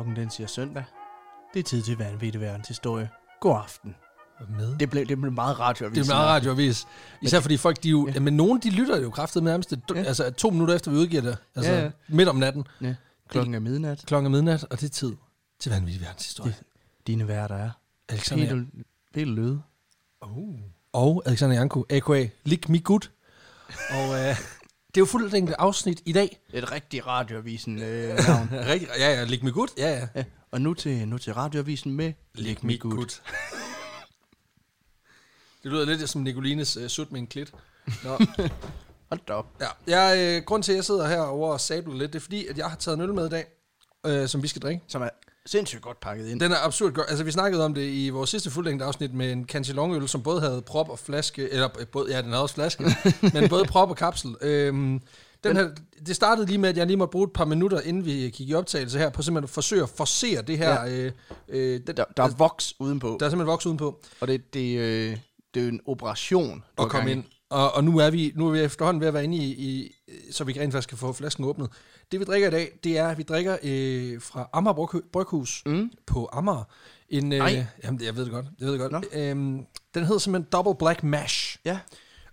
Klokken den siger søndag. Det er tid til vanvittig verdenshistorie. God aften. Med. Det blev, det blev meget radioavis. Det er meget radioavis. Især fordi folk, de jo... Ja. Men nogen, de lytter jo kraftigt nærmest ja. Altså, to minutter efter, vi udgiver det. Altså Ja, ja. midt om natten. Ja. Klokken er midnat. Klokken er midnat, og det er tid til vanvittig verdenshistorie. Det- Dine værter er Alexander, Peter, Peter Løde. og Alexander Janko, a.k.a. Lig Me Good. Og øh, det er jo fuldt afsnit i dag. Et rigtig radioavisen øh, navn. Rigtig, ja, ja, Lig Me Good. Ja, ja. ja. Og nu til, nu til radioavisen med Lig Me Good. det lyder lidt som Nicolines uh, sut med en klit. Nå. Hold da op. Ja, jeg, øh, grund til, at jeg sidder herovre og sabler lidt, det er fordi, at jeg har taget en øl med i dag, øh, som vi skal drikke. Som er sindssygt godt pakket ind. Den er absurd godt. Altså, vi snakkede om det i vores sidste fuldlængde afsnit med en Cantillon-øl, som både havde prop og flaske, eller øh, både, ja, den havde også flaske, men både prop og kapsel. Øhm, den her, det startede lige med, at jeg lige måtte bruge et par minutter, inden vi gik i optagelse her, på simpelthen at forsøge at forcere det her. Ja. Øh, øh, det, Der, der er voks udenpå. der er simpelthen voks udenpå Og det, det, øh, det er jo en operation. at komme ind. Og, og nu, er vi, nu er vi efterhånden ved at være inde i, i, så vi rent faktisk kan få flasken åbnet. Det vi drikker i dag, det er, at vi drikker øh, fra Amager Bryghus, Bryghus Mm. på Amager. En, øh, Ej. jamen, jeg ved det godt. Jeg ved det godt. Nå. Øhm, den hedder simpelthen Double Black Mash. Ja.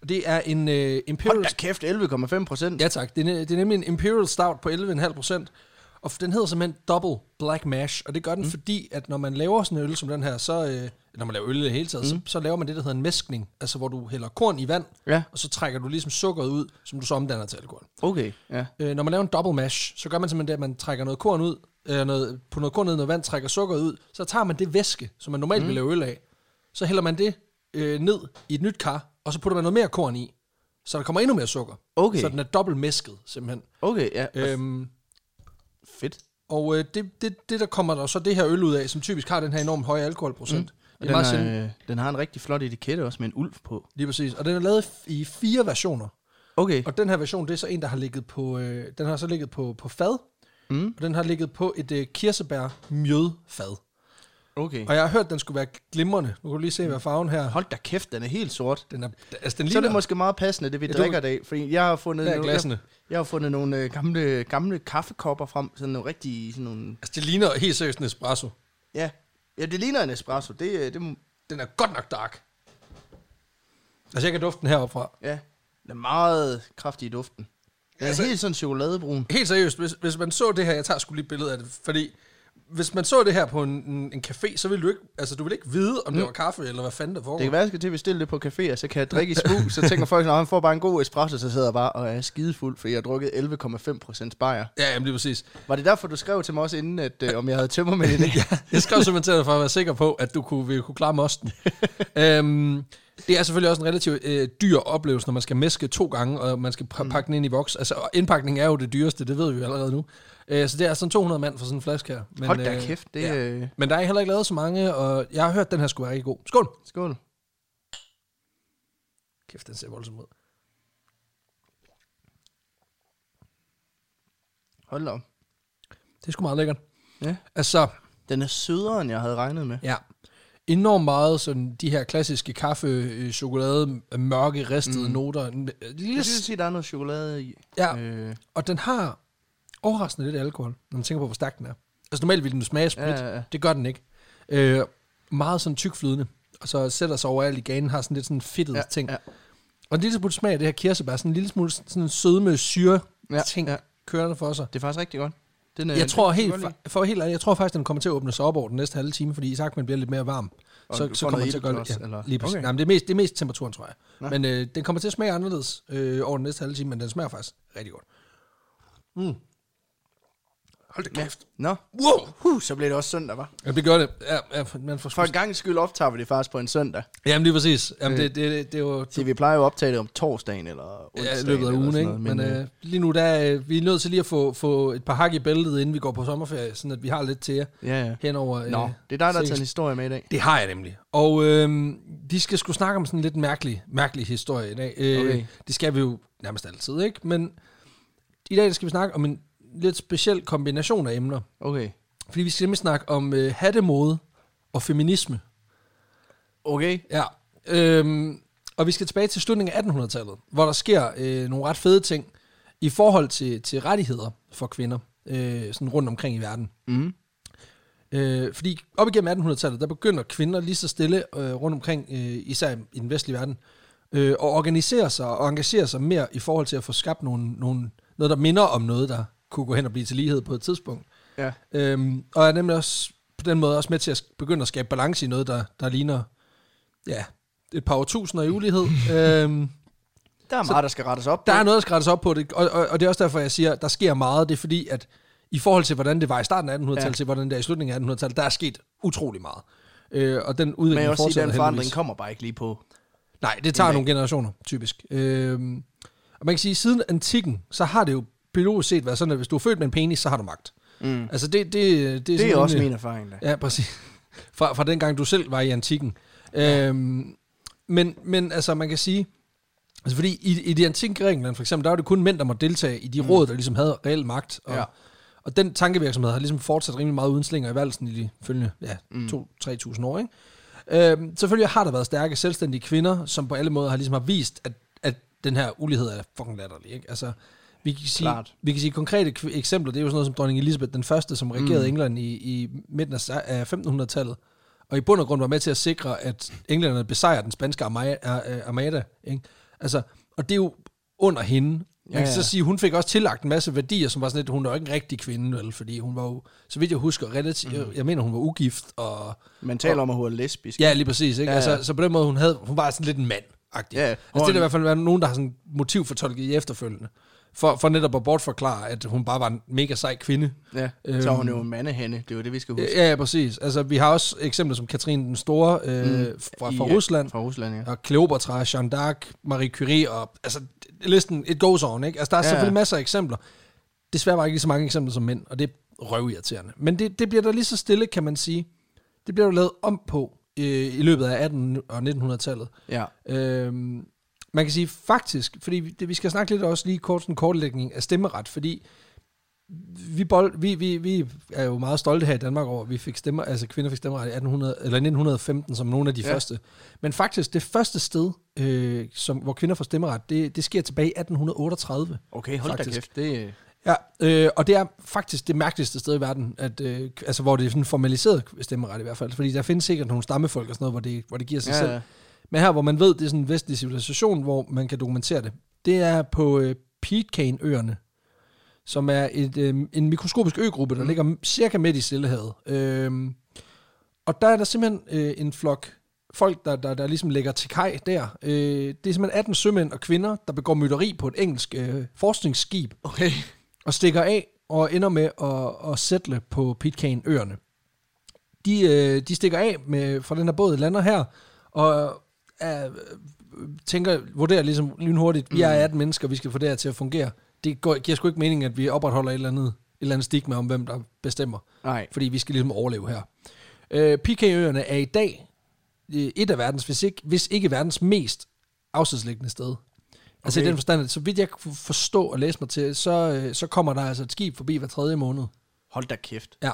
Og det er en øh, Imperial... Hold da kæft, 11,5 procent. Ja tak, det er, det er nemlig en Imperial Stout på 11,5 procent. Og den hedder simpelthen Double Black Mash, og det gør den, mm. fordi at når man laver sådan en øl som den her, så, øh, når man laver øl i det hele taget, mm. så, så laver man det, der hedder en mæskning, altså hvor du hælder korn i vand, Ja. og så trækker du ligesom sukkeret ud, som du så omdanner til alkohol. Okay, ja. Øh, når man laver en double mash, så gør man simpelthen det, at man trækker noget korn ud, øh, noget, på noget korn ned noget vand, trækker sukkeret ud, så tager man det væske, som man normalt mm. vil lave øl af, så hælder man det øh, ned i et nyt kar, og så putter man noget mere korn i, så der kommer endnu mere sukker. Okay. Så den er dobbelt mæsket, simpelthen. Okay, ja. Øhm, Fedt. og øh, det, det, det, der kommer der så det her øl ud af, som typisk har den her enormt høje alkoholprocent. Mm. Det er Den, meget øh, den har en rigtig flot etikette også med en ulv på. Lige præcis. Og den er lavet i fire versioner. Okay. Og den her version, det er så en, der har ligget på, øh, den har så ligget på, på fad, Mm. og den har ligget på et øh, kirsebær mjødfad. Okay. Og jeg har hørt, at den skulle være glimrende. Nu kan du lige se, hvad farven her. Hold da kæft, den er helt sort. Den er, altså, den Så er det ligner, måske meget passende, det vi Ja, du- drikker i dag. Fordi jeg har fundet, nogle, jeg, jeg har fundet nogle øh, gamle, gamle kaffekopper frem. Sådan nogle rigtige, sådan nogle... Altså, det ligner helt seriøst en espresso. Ja, ja det ligner en espresso. Det, øh, det, Den er godt nok dark. Altså, jeg kan dufte den heroppe fra. ja, den er meget kraftig i duften. Den er Altså- helt sådan chokoladebrun. Helt seriøst, hvis, hvis man så det her, jeg tager sgu lige et billede af det, fordi hvis man så det her på en, en, en café, så ville du ikke, altså du ville ikke vide, om det var kaffe, eller hvad fanden der foregår. Det kan være, jeg skal til at bestille det på café, og så kan jeg drikke i smug. så tænker folk, at han får bare en god espresso, så sidder jeg bare og er skidefuld, fordi jeg har drukket 11,5 procent bajer. Ja, jamen lige præcis. Var det derfor, du skrev til mig også inden, at, øh, om jeg havde tømmer med dag? ja, jeg skrev simpelthen til dig for at være sikker på, at du kunne, ville kunne klare mosten. øhm, det er selvfølgelig også en relativt øh, dyr oplevelse, når man skal mæske to gange, og man skal pa- pakke den ind i voks. Altså, og indpakning er jo det dyreste, det ved vi jo allerede nu. Øh, så det er sådan 200 mand for sådan en flaske her. Men, Hold da øh, kæft, det ja. øh, Men der er heller ikke lavet så mange, og jeg har hørt, at den her skulle være rigtig god. Skål! Skål. Kæft, den ser voldsom ud. Hold da op. Det er sgu meget lækkert. Ja. Altså, Den er sødere, end jeg havde regnet med. ja. Enormt meget sådan de her klassiske kaffe, øh, chokolade, mørke, ristede mm. noter. Lille, Jeg synes sige, der er noget chokolade i. ja, Øh, og den har overraskende lidt alkohol, når man tænker på, hvor stærk den er. Altså normalt ville den smage sprit. Ja, ja, ja. Det gør den ikke. Øh, meget sådan tykflydende. Og så sætter sig overalt i ganen, har sådan lidt sådan fedtet Ja, ting. ja. Og en lille smule smag af det her kirsebær, sådan en lille smule sådan en sødme syre Ja, ting ja. kørende for sig. Det er faktisk rigtig godt. Den, er, Jeg tror den helt, fa- for helt ærligt, jeg tror faktisk, den kommer til at åbne sig op over den næste halve time, fordi i takt man bliver lidt mere varm, Og så, så kommer den til at gøre også, eller? lige præcis. Okay. Nej, men det er mest, det er mest temperaturen, tror jeg. Nå. Men øh, den kommer til at smage anderledes øh, over den næste halve time, men den smager faktisk rigtig godt. Mm. Hold da kæft. Nå, Wow! huh, så bliver det også søndag, var. Ja, det gør det. Ja, ja, man får For en gang skyld optager vi det faktisk på en søndag. Jamen lige præcis. Jamen, Øh. det, det, det er jo Så vi plejer jo at optage det om torsdagen eller ja, onsdagen. i løbet af eller ugen, sådan ikke? noget, Men, øh, øh, lige nu der, er vi er nødt til lige at få, få et par hak i bæltet, inden vi går på sommerferie, sådan at vi har lidt til jer ja, ja. henover. øh, Nå, det er dig, der har taget en historie med i dag. Det har jeg nemlig. Og øh, vi skal sgu snakke om sådan en lidt mærkelig, mærkelig historie i dag. Øh, Okay. Det skal vi jo nærmest altid, ikke? Men i dag skal vi snakke om en lidt speciel kombination af emner. Okay. Fordi vi skal nemlig snakke om øh, hattemode og feminisme. Okay. Ja. Øhm, og vi skal tilbage til slutningen af 1800-tallet, hvor der sker øh, nogle ret fede ting i forhold til, til rettigheder for kvinder, øh, sådan rundt omkring i verden. Mm. Øh, fordi op igennem 1800-tallet, der begynder kvinder lige så stille øh, rundt omkring, øh, især i den vestlige verden, øh, at organisere sig og engagere sig mere i forhold til at få skabt nogle, nogle, noget, der minder om noget, der kunne gå hen og blive til lighed på et tidspunkt. Ja. Øhm, og er nemlig også på den måde også med til at begynde at skabe balance i noget, der, der ligner ja, et par årtusinder i ulighed. øhm, Der er Så meget, der skal rettes op der på. er noget, der skal rettes op på det, og, og, og det er også derfor, jeg siger, at der sker meget. Det er fordi, at i forhold til, hvordan det var i starten af 1800-tallet, Ja. til hvordan det er i slutningen af 1800-tallet, der er sket utrolig meget. Øh, og den Men udvikling jeg vil også sige, den forandring heldigvis. kommer bare ikke lige på. Nej, det tager nogle generationer, typisk. Øhm, og man kan sige, at siden antikken, så har det jo biologisk set været sådan, at hvis du er født med en penis, så har du magt. Mm. Altså det, det, det, Det er sådan også rimelig- min erfaring, da. Ja, præcis. Fra, fra den gang, du selv var i antikken. Øhm, men, men altså, man kan sige... Altså, fordi i, i det antikke Grækenland, for eksempel, der var det kun mænd, der måtte deltage i de mm. råd, der ligesom havde reel magt. Og, Ja. ja. og den tankevirksomhed har ligesom fortsat rimelig meget uden slinger i valsen i de følgende ja, Mm. 2-3.000 år. Ikke? Øhm, selvfølgelig har der været stærke, selvstændige kvinder, som på alle måder har ligesom har vist, at, at den her ulighed er fucking latterlig. Ikke? Altså, vi kan, sige, Klart. vi kan sige konkrete eksempler, det er jo sådan noget som dronning Elisabeth den første, som regerede Mm. England i, i midten af se- af 1500-tallet, og i bund og grund var med til at sikre, at englænderne besejrer den spanske armada. ikke? Altså, og det er jo under hende. Man Ja, kan ja. så sige, hun fik også tillagt en masse værdier, som var sådan lidt, hun var jo ikke en rigtig kvinde, vel, fordi hun var jo, så vidt jeg husker, relativt, mm. jeg mener, hun var ugift, og Man taler om, at hun er lesbisk. ja, lige præcis, ikke? Ja, Ja, ja. Altså, så på den måde, hun, havde, hun var sådan lidt en mand -agtig. Ja, Altså, det er i hvert fald nogen, der har sådan motiv fortolket i efterfølgende. For, for netop at bortforklare, at hun bare var en mega sej kvinde. ja. Så er hun Øhm. jo en mandehænde. Det er jo det, vi skal huske. Ja, ja, præcis. Altså, vi har også eksempler som Katrine den Store øh, Mm. fra, fra I, Rusland, Fra Rusland, ja. og Cleopatra, Jeanne d'Arc, Marie Curie, og altså, listen, it goes on, ikke? Altså, der er Ja, selvfølgelig masser af eksempler. Desværre var ikke lige så mange eksempler som mænd, og det er røvirriterende. Men det, det bliver der lige så stille, kan man sige. Det bliver jo lavet om på øh, i løbet af 1800- og 1900-tallet. Ja. Øhm, man kan sige faktisk, fordi vi, det, vi skal snakke lidt også lige kort en kortlægning af stemmeret, fordi vi, bold, vi, vi, vi er jo meget stolte her i Danmark over, at vi fik stemmer, altså kvinder fik stemmeret i 1800, eller 1915 som nogle af de Ja. første. Men faktisk det første sted, øh, som, hvor kvinder får stemmeret, det, det sker tilbage i 1838. Okay, hold da kæft. Det, Ja, øh, og det er faktisk det mærkeligste sted i verden, at, øh, altså, hvor det er sådan formaliseret stemmeret i hvert fald. Fordi der findes sikkert nogle stammefolk og sådan noget, hvor det, hvor det giver sig ja, selv. ja. Men her, hvor man ved, det er sådan en vestlig civilisation, hvor man kan dokumentere det, det er på øh, Pitcairn-øerne, som er et, øh, en mikroskopisk øgruppe, der Mm. ligger cirka midt i Stillehavet. Øhm, og der er der simpelthen øh, en flok folk, der, der, der ligesom ligger til kaj der. Øh, det er simpelthen 18 sømænd og kvinder, der begår mytteri på et engelsk øh, forskningsskib, Okay. og stikker af og ender med at, at sætte på Pitcairn-øerne. De, øh, de stikker af med, fra den her båd, lander her, og er, tænker, vurderer ligesom lynhurtigt, vi er 18 mennesker, vi skal få det her til at fungere. Det går, giver sgu ikke mening, at vi opretholder et eller andet, et eller andet stigma om, hvem der bestemmer, Nej. fordi vi skal ligesom overleve her. Øh, Pitcairn-øerne er i dag øh, et af verdens, hvis ikke, hvis ikke verdens mest afsidesliggende sted. Altså i Okay. den forstand, at så vidt jeg kunne forstå og læse mig til, så, øh, så kommer der altså et skib forbi hver tredje måned. Hold da kæft. Ja.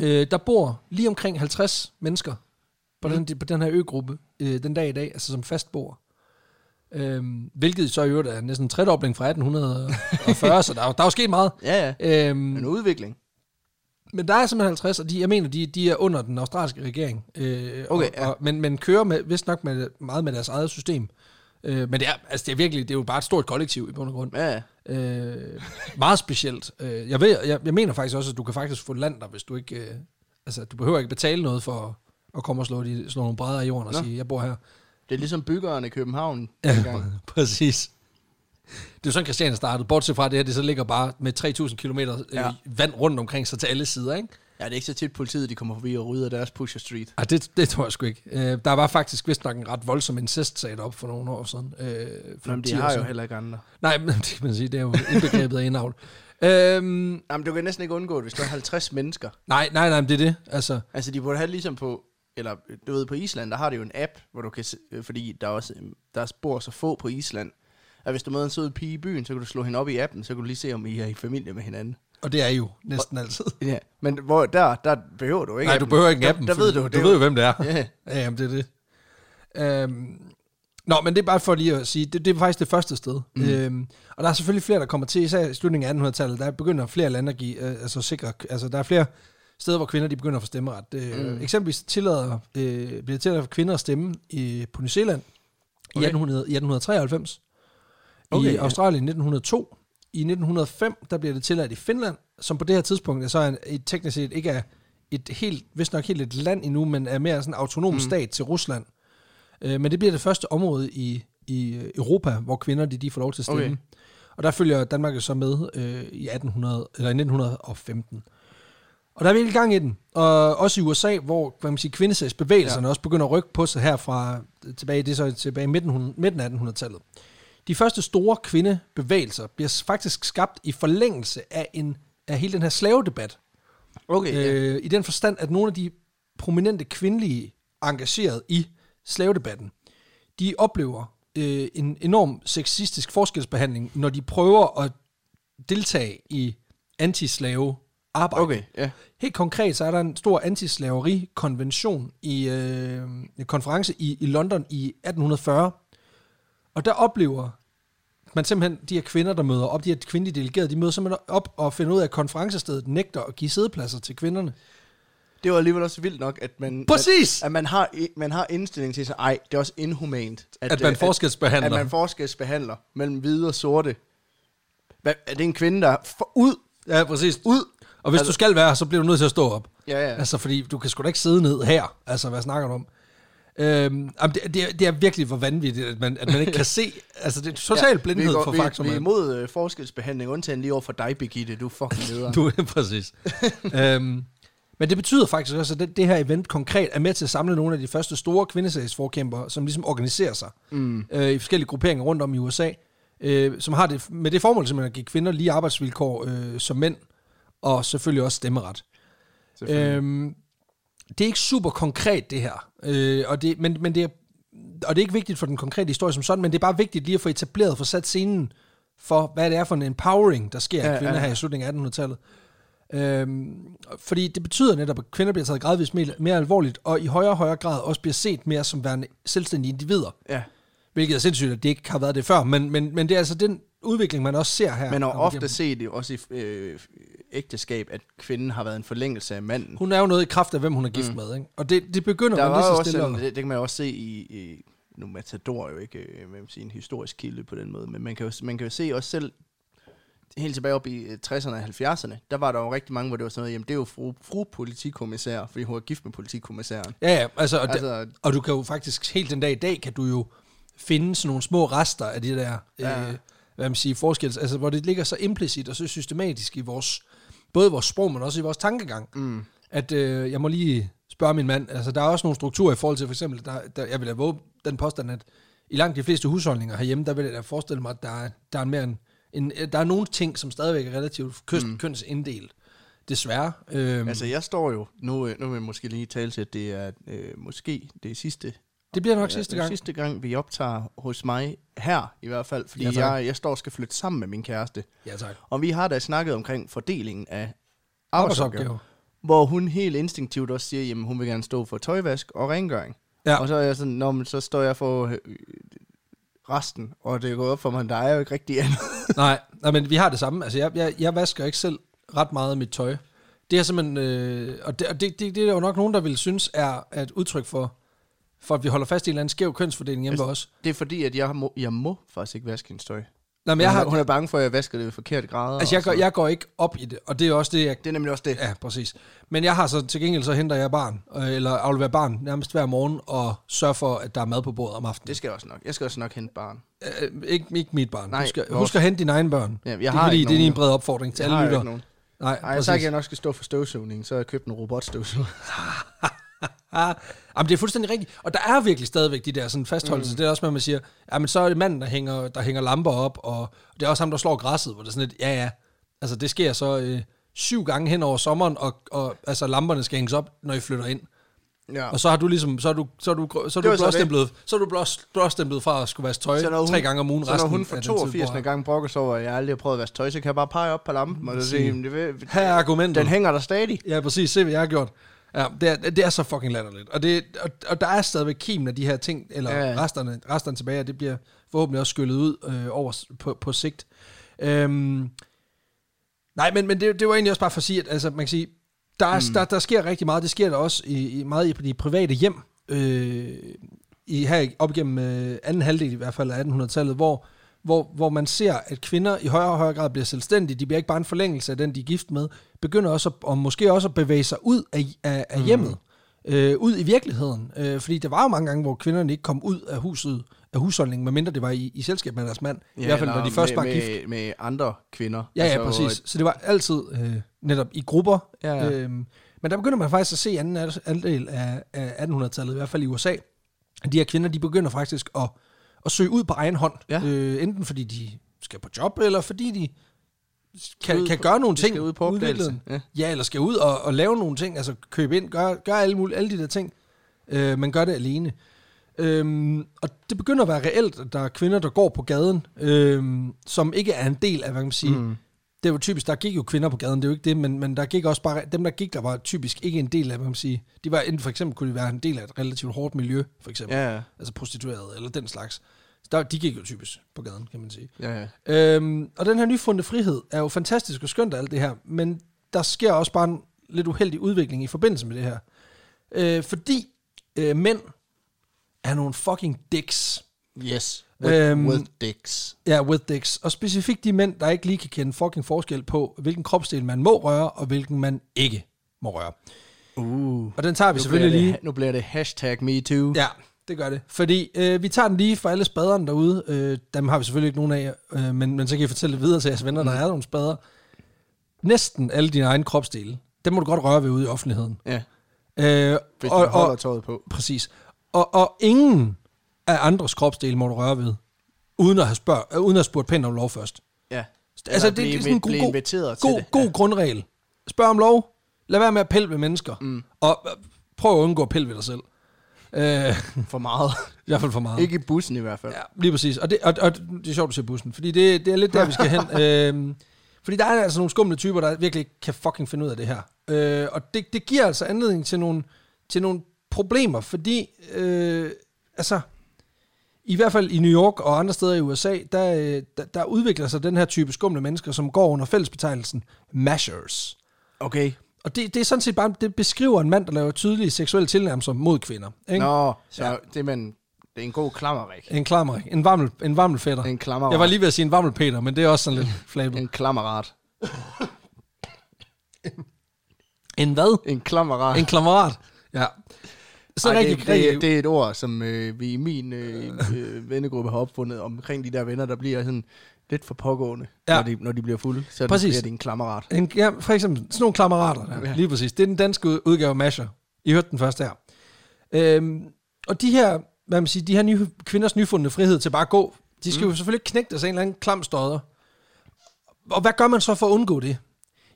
Øh, der bor lige omkring 50 mennesker på, Mm. den, på den her øgruppe øh, den dag i dag, altså som fast bor. Øhm, hvilket så i øvrigt er næsten en tredobling fra 1840, så der er, der er jo sket meget. Ja, ja. Øhm, En udvikling. men der er simpelthen 50, og de, jeg mener, de, de er under den australske regering. Øh, Okay, og, ja. og, men, men kører med, vist nok med, meget med deres eget system. Øh, men det er, altså det er virkelig, det er jo bare et stort kollektiv i bund og grund. Ja, ja. Øh, meget specielt. Øh, jeg, ved, jeg, jeg mener faktisk også, at du kan faktisk få land der, hvis du ikke... Øh, altså, du behøver ikke betale noget for at komme og slå, de, slå nogle brædder i jorden og Nå. sige, jeg bor her. Det er ligesom byggeren i København. Ja, præcis. Det er sådan, Christiania startede. Bortset fra det her, det så ligger bare med 3.000 km øh, Ja. vand rundt omkring sig til alle sider, ikke? Ja, det er ikke så tit politiet, de kommer forbi og rydder deres Pusher Street. Ej, det, det tror jeg sgu ikke. Øh, der var faktisk vist nok en ret voldsom incest-sag op for nogle år siden. Øh, for Jamen, de 10 år har jo heller ikke andre. Nej, men det kan man sige, det er jo indbegrebet af indavl. Øhm, Jamen, du kan næsten ikke undgå det, hvis der er 50 mennesker. nej, nej, nej, men det er det. Altså, Altså, de burde have ligesom på, eller du ved, på Island, der har de jo en app, hvor du kan se, øh, fordi der er også, øh, der bor så få på Island, at hvis du møder en sød pige i byen, så kan du slå hende op i appen, så kan du lige se, om I er i familie med hinanden. og det er jo næsten altid. Ja, men hvor, der, der behøver du ikke Nej, du behøver ikke der, appen. Der, for ved du, Du det ved jo- hvem det er. Ja, Ja, jamen, det er det. Øhm, nå, men det er bare for lige at sige, det, det er faktisk det første sted. Mm. Øhm, og der er selvfølgelig flere, der kommer til, især i slutningen af 1800-tallet, der begynder flere lande at give, øh, altså sikre, altså der er flere steder, hvor kvinder de begynder at få stemmeret. Det, mm. Eksempelvis tillader, øh, bliver det tilladt for kvinder at stemme i, på New Zealand i, Okay. 1800, i 1893. Okay, I ja. Australien i 1902. I 1905, der bliver det tilladt i Finland, som på det her tidspunkt er så en, et, teknisk set ikke er et helt, vist nok helt et land endnu, men er mere sådan en autonom mm. stat til Rusland. Øh, men det bliver det første område i, i øh, Europa, hvor kvinder de, de får lov til at stemme. Okay. Og der følger Danmark jo så med øh, i 1800 eller i 1915. Og der er virkelig gang i den. Og også i USA, hvor kan man sige, kvindesagsbevægelserne ja. også begynder at rykke på sig her fra tilbage, det er så tilbage i midten, midten af 1800-tallet. De første store kvindebevægelser bliver faktisk skabt i forlængelse af, en, af hele den her slavedebat. Okay, ja. Øh, I den forstand, at nogle af de prominente kvindelige engageret i slavedebatten, de oplever øh, en enorm sexistisk forskelsbehandling, når de prøver at deltage i antislave arbejde. Okay, ja. Helt konkret, så er der en stor antislaveri-konvention i øh, en konference i, i London i 1840. Og der oplever man simpelthen, de her kvinder, der møder op, de her kvindelige delegerede, de møder simpelthen op og finder ud af, at konferencestedet nægter at give sædepladser til kvinderne. Det var alligevel også vildt nok, at man... Præcis! At, at man, har, man har indstilling til sig, ej, det er også inhumant. At man øh, forskelsbehandler. At man forskelsbehandler mellem hvide og sorte. Hvad, er det en kvinde, der... For, ud! Ja, præcis. Ud! Og hvis Altså- du skal være så bliver du nødt til at stå op. Ja, ja. Altså, fordi du kan sgu da ikke sidde ned her. Altså, hvad snakker du om? Øhm, det, det, er, det er virkelig for vanvittigt, at man, at man ikke kan se. Altså, det er total ja, blindhed går- for vi, faktum. vi er imod øh, forskelsbehandling, undtagen lige over for dig, Birgitte. Du er fucking leder. Du er præcis. øhm, men det betyder faktisk også, at det, det her event konkret er med til at samle nogle af de første store kvindesagsforkæmpere, som ligesom organiserer sig mm. øh, i forskellige grupperinger rundt om i USA, øh, som har det med det formål simpelthen at give kvinder lige arbejdsvilkår øh, som mænd, og selvfølgelig også stemmeret. Selvfølgelig. Øhm, det er ikke super konkret, det her. Øh, og, det, men, men det er, og det er ikke vigtigt for den konkrete historie som sådan, men det er bare vigtigt lige at få etableret, få sat scenen for, hvad det er for en empowering, der sker af Ja, kvinder ja. her i slutningen af 1800-tallet. Øhm, fordi det betyder netop, at kvinder bliver taget gradvist mere, mere alvorligt, og i højere og højere grad også bliver set mere som værende selvstændige individer. ja. Hvilket er sindssygt, at det ikke har været det før, men, men, men det er altså den udvikling, man også ser her. Man har ofte igennem. set det også i øh, ægteskab, at kvinden har været en forlængelse af manden. Hun er jo noget i kraft af, hvem hun er gift mm. med, ikke? Og det, det begynder Der man lige så også stille at- det, det kan man også se i, i nu Matador er jo ikke øh, man siger, en historisk kilde på den måde, men man kan jo, man kan jo se også selv, helt tilbage op i øh, 60'erne og 70'erne, der var der jo rigtig mange, hvor det var sådan noget, jamen det er jo fru, fru politikommissær, fordi hun er gift med politikommissæren. Ja, ja, altså, og, altså, Altså- og du kan jo faktisk, helt den dag i dag, kan du jo finde sådan nogle små rester af de der. Ja. øh, hvad man siger, forskels, altså hvor det ligger så implicit og så systematisk i vores, både vores sprog, men også i vores tankegang, mm. at øh, jeg må lige spørge min mand, altså der er også nogle strukturer i forhold til, for eksempel, der, der, jeg vil da våge den påstand, at i langt de fleste husholdninger herhjemme, der vil jeg da forestille mig, at der er, der er mere en, en, der er nogle ting, som stadigvæk er relativt køs, mm. kønsinddelt. Desværre. Øhm, Altså jeg står jo, nu, øh, nu vil jeg måske lige tale til, at det er øh, måske det sidste det bliver nok sidste gang. sidste gang, vi optager hos mig her i hvert fald, fordi Ja, tak. jeg, jeg står og skal flytte sammen med min kæreste. Ja, tak. Og vi har da snakket omkring fordelingen af arbejdsopgaver, Arbejdsopgave. hvor hun helt instinktivt også siger, at hun vil gerne stå for tøjvask og rengøring. Ja. Og så er jeg sådan, Nå, men så står jeg for øh, resten, og det er gået op for mig, der er jo ikke rigtig andet. Nej, nej, men vi har det samme. Altså, jeg, jeg, jeg vasker ikke selv ret meget af mit tøj. Det er simpelthen, øh, og, det, og det, det, det er jo nok nogen, der vil synes er, er et udtryk for, for at vi holder fast i en eller anden skæv kønsfordeling hjemme ved os. Det er fordi, at jeg må, jeg må faktisk ikke vaske hendes tøj. Nej, men jeg hun, har, er, hun er bange for, at jeg vasker det i forkerte grader. altså, jeg går, jeg går ikke op i det, og det er også det, jeg... Det er nemlig også det. Ja, præcis. Men jeg har så til gengæld, så henter jeg barn, øh, eller afleverer barn nærmest hver morgen, og sørger for, at der er mad på bordet om aftenen. Det skal jeg også nok. Jeg skal også nok hente barn. Øh, ikke, ikke mit barn. Nej, vores. husk at hente dine egne børn. Ja, jeg det er har fordi, ikke det er en bred opfordring til Jeg alle ikke nogen. Nej, Ej, jeg sagde, at jeg nok skal stå for støvsugning, så har jeg købt en robotstøvsuger. Jamen, det er fuldstændig rigtigt. Og der er virkelig stadigvæk de der sådan fastholdelser. Mm. Det er også, når man siger, ja, men så er det manden, der hænger, der hænger lamper op, og det er også ham, der slår græsset, hvor det er sådan lidt, ja, ja. Altså, det sker så øh, syv gange hen over sommeren, og, og altså, lamperne skal hænges op, når I flytter ind. ja. Og så har du ligesom, så er du, så er du, så er Det du blåstemplet, så er du blå- blåstemplet fra at skulle vaske tøj Så hun- tre gange om ugen Så når resten hun for af den tid, 82. hvor- gang brokker sig over, at jeg aldrig har prøvet at vaske tøj, så kan jeg bare pege op på lampen, og sige, "Jamen, det vil, Her er argumentet. den hænger der stadig. Ja, præcis. Se, hvad jeg har gjort. Ja, det er, det er så fucking latterligt. Og, det, og, og der er stadigvæk kimen af de her ting, eller Ja, resterne, resterne tilbage, og det bliver forhåbentlig også skyllet ud øh, over på, på sigt. Øhm, nej, men, men det, det var egentlig også bare for at sige, at altså, man kan sige, Der, er, mm. der, der sker rigtig meget. Det sker der også i, i meget i de private hjem. Øh, i, her op igennem øh, anden halvdel i hvert fald af 1800-tallet, hvor, hvor, hvor man ser, at kvinder i højere og højere grad bliver selvstændige. De bliver ikke bare en forlængelse af den, de er gift med. Begynder også at, og måske også at bevæge sig ud af, af, af hjemmet. Øh, ud i virkeligheden. Øh, fordi der var jo mange gange, hvor kvinderne ikke kom ud af huset, af husholdningen, medmindre det var i, i selskab med deres mand. Ja, I hvert fald, når de først med, var gift. med, med andre kvinder. Ja, ja, Altså, præcis. Så det var altid øh, netop i grupper. Ja, ja. Øhm, men der begynder man faktisk at se anden halvdel af, af 1800-tallet, i hvert fald i USA, de her kvinder, de begynder faktisk at, at søge ud på egen hånd. Ja. Øh, enten fordi de skal på job, eller fordi de kan, ud kan gøre nogle ting. skal ud på opdagelse. virkeligheden. Ja, eller skal ud og, og lave nogle ting, altså købe ind, gøre, gøre alle, mulige, alle de der ting. Øh, man gør det alene. Øhm, og det begynder at være reelt, at der er kvinder, der går på gaden, øhm, som ikke er en del af, hvad kan man sige, mm. det var typisk, der gik jo kvinder på gaden, det er jo ikke det, men, men der gik også bare, dem der gik, der var typisk ikke en del af, hvad kan man sige, de var enten for eksempel kunne de være en del af et relativt hårdt miljø, for eksempel, Ja, ja. altså prostitueret eller den slags. Der, de gik jo typisk på gaden, kan man sige. ja, ja. Øhm, og den her nyfundne frihed er jo fantastisk og skønt alt det her, men der sker også bare en lidt uheldig udvikling i forbindelse med det her. Øh, fordi øh, mænd er nogle fucking dicks. Yes. With, Øhm, with dicks. Ja, with dicks. Og specifikt de mænd, der ikke lige kan kende fucking forskel på, hvilken kropsdel man må røre, og hvilken man ikke må røre. Uh. Og den tager vi selvfølgelig bliver lige... det, nu bliver det hashtag MeToo. Ja, det gør det. Fordi øh, vi tager den lige for alle spaderne derude. Øh, dem har vi selvfølgelig ikke nogen af, øh, men, men så kan I fortælle videre til jeres venner, der er nogle spader. Næsten alle dine egne kropsdele, dem må du godt røre ved ude i offentligheden. ja. Øh, Hvis og, du holder og, tøjet på. præcis. Og, og ingen af andres kropsdele må du røre ved, uden at have, spørg, øh, uden at have spurgt pænt om lov først. Ja. Altså, det, det er sådan en god, god, god, god grundregel. Spørg om lov. Lad være med at pille ved mennesker. Mm. Og øh, prøv at undgå at pille ved dig selv. Øh. For meget. I hvert fald for meget. Ikke i bussen i hvert fald. Ja, lige præcis. Og det, og, og det er sjovt, du siger bussen, fordi det, det er lidt der, vi skal hen. øhm, fordi der er altså nogle skumle typer, der virkelig ikke kan fucking finde ud af det her. Øh, og det, det giver altså anledning til nogle, til nogle problemer, fordi øh, altså, i hvert fald i New York og andre steder i USA, der, øh, der, der udvikler sig den her type skumle mennesker, som går under fællesbetegnelsen mashers. Okay. Og det, det er sådan set bare, det beskriver en mand, der laver tydelige seksuelle tilnærmelser mod kvinder. Ikke? Nå, så Ja. det, er man, det er en god klammerik. En klammer, en varmel, en varmelfætter. En klammerat. Jeg var lige ved at sige en varmelpeter, men det er også sådan lidt flabet. En klammerat. En hvad? En klammerat. En klammerat. Ja. Så Ej, rigtig, det, rigtig, det, det er et ord, som øh, vi i min øh, øh, vennegruppe har opfundet omkring de der venner, der bliver sådan lidt for pågående, Ja. når, de, når de bliver fulde. Så Præcis. bliver det en klammerat. En, ja, for eksempel sådan nogle klammerater. Der. Ja. Lige præcis. Det er den danske ud- udgave af Masher. I hørte den først her. Øhm, og de her, hvad man siger, de her nye, kvinders nyfundne frihed til bare at gå, de skal mm. jo selvfølgelig knægte sig en eller anden klam stodder. Og hvad gør man så for at undgå det?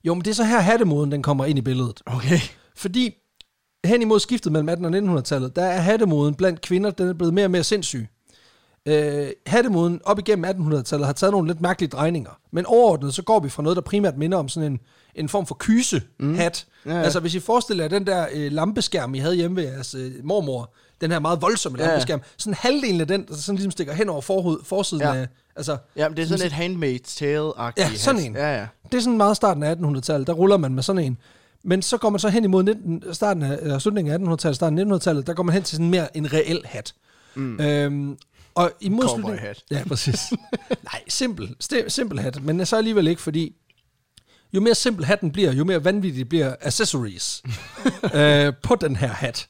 Jo, men det er så her hattemoden, den kommer ind i billedet. Okay. Fordi hen imod skiftet mellem 1800 og 1900-tallet, der er hattemoden blandt kvinder, den er blevet mere og mere sindssyg. Øh, hattemoden op igennem 1800-tallet har taget nogle lidt mærkelige drejninger. Men overordnet, så går vi fra noget, der primært minder om sådan en, en form for kyse-hat. Mm. Ja, ja. Altså hvis I forestiller jer den der øh, lampeskærm, I havde hjemme ved jeres øh, mormor, den her meget voldsomme Ja, lampeskærm, sådan halvdelen af den, der sådan ligesom stikker hen over forhoved, forsiden Ja. af... Altså, Ja, men det er sådan et handmaid's tale-agtigt. Ja, sådan en. Ja, ja. det er sådan meget starten af 1800-tallet, der ruller man med sådan en. Men så går man så hen imod 19, starten af, eller slutningen af 1800-tallet, starten af 1900-tallet, der går man hen til sådan mere en reel hat. Mm. Øhm, og i modsætning... Cowboyhat. Ja, præcis. Nej, simpel, simpel hat, men så alligevel ikke, fordi jo mere simpel hatten bliver, jo mere vanvittigt bliver accessories øh, på den her hat.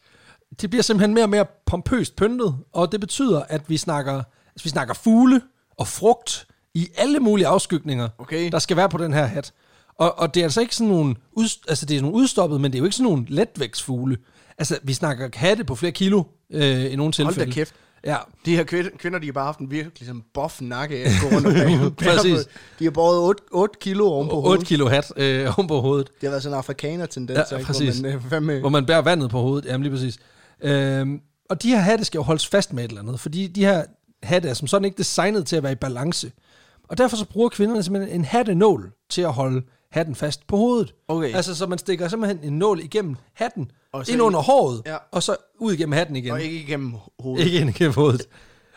Det bliver simpelthen mere og mere pompøst pyntet, og det betyder, at vi snakker, altså vi snakker fugle og frugt i alle mulige afskygninger, Okay. der skal være på den her hat. Og, og det er altså ikke sådan nogle, ud, altså det er nogle udstoppet, men det er jo ikke sådan nogle letvægtsfugle. Altså, vi snakker hatte på flere kilo øh, i nogle Hold tilfælde. da kæft. Ja, De her kvinder, de har bare haft en virkelig sådan buff nakke af at gå rundt bære Præcis. De har båret 8, 8 kilo oven på 8 hovedet. kilo hat øh, oven på hovedet. Det har været sådan en afrikaner-tendens, Ja, ikke? præcis. Hvor man, øh, fandme, hvor man bærer vandet på hovedet. Jamen lige præcis. Øhm, og de her hatte skal jo holdes fast med et eller andet, fordi de her hatte er som sådan ikke designet til at være i balance. Og derfor så bruger kvinderne simpelthen en hattenål til at holde hatten fast på hovedet. Okay. Altså, så man stikker simpelthen en nål igennem hatten, Og ind under håret, Ja. og så ud igennem hatten igen. og ikke igennem hovedet. Ikke ind igennem hovedet.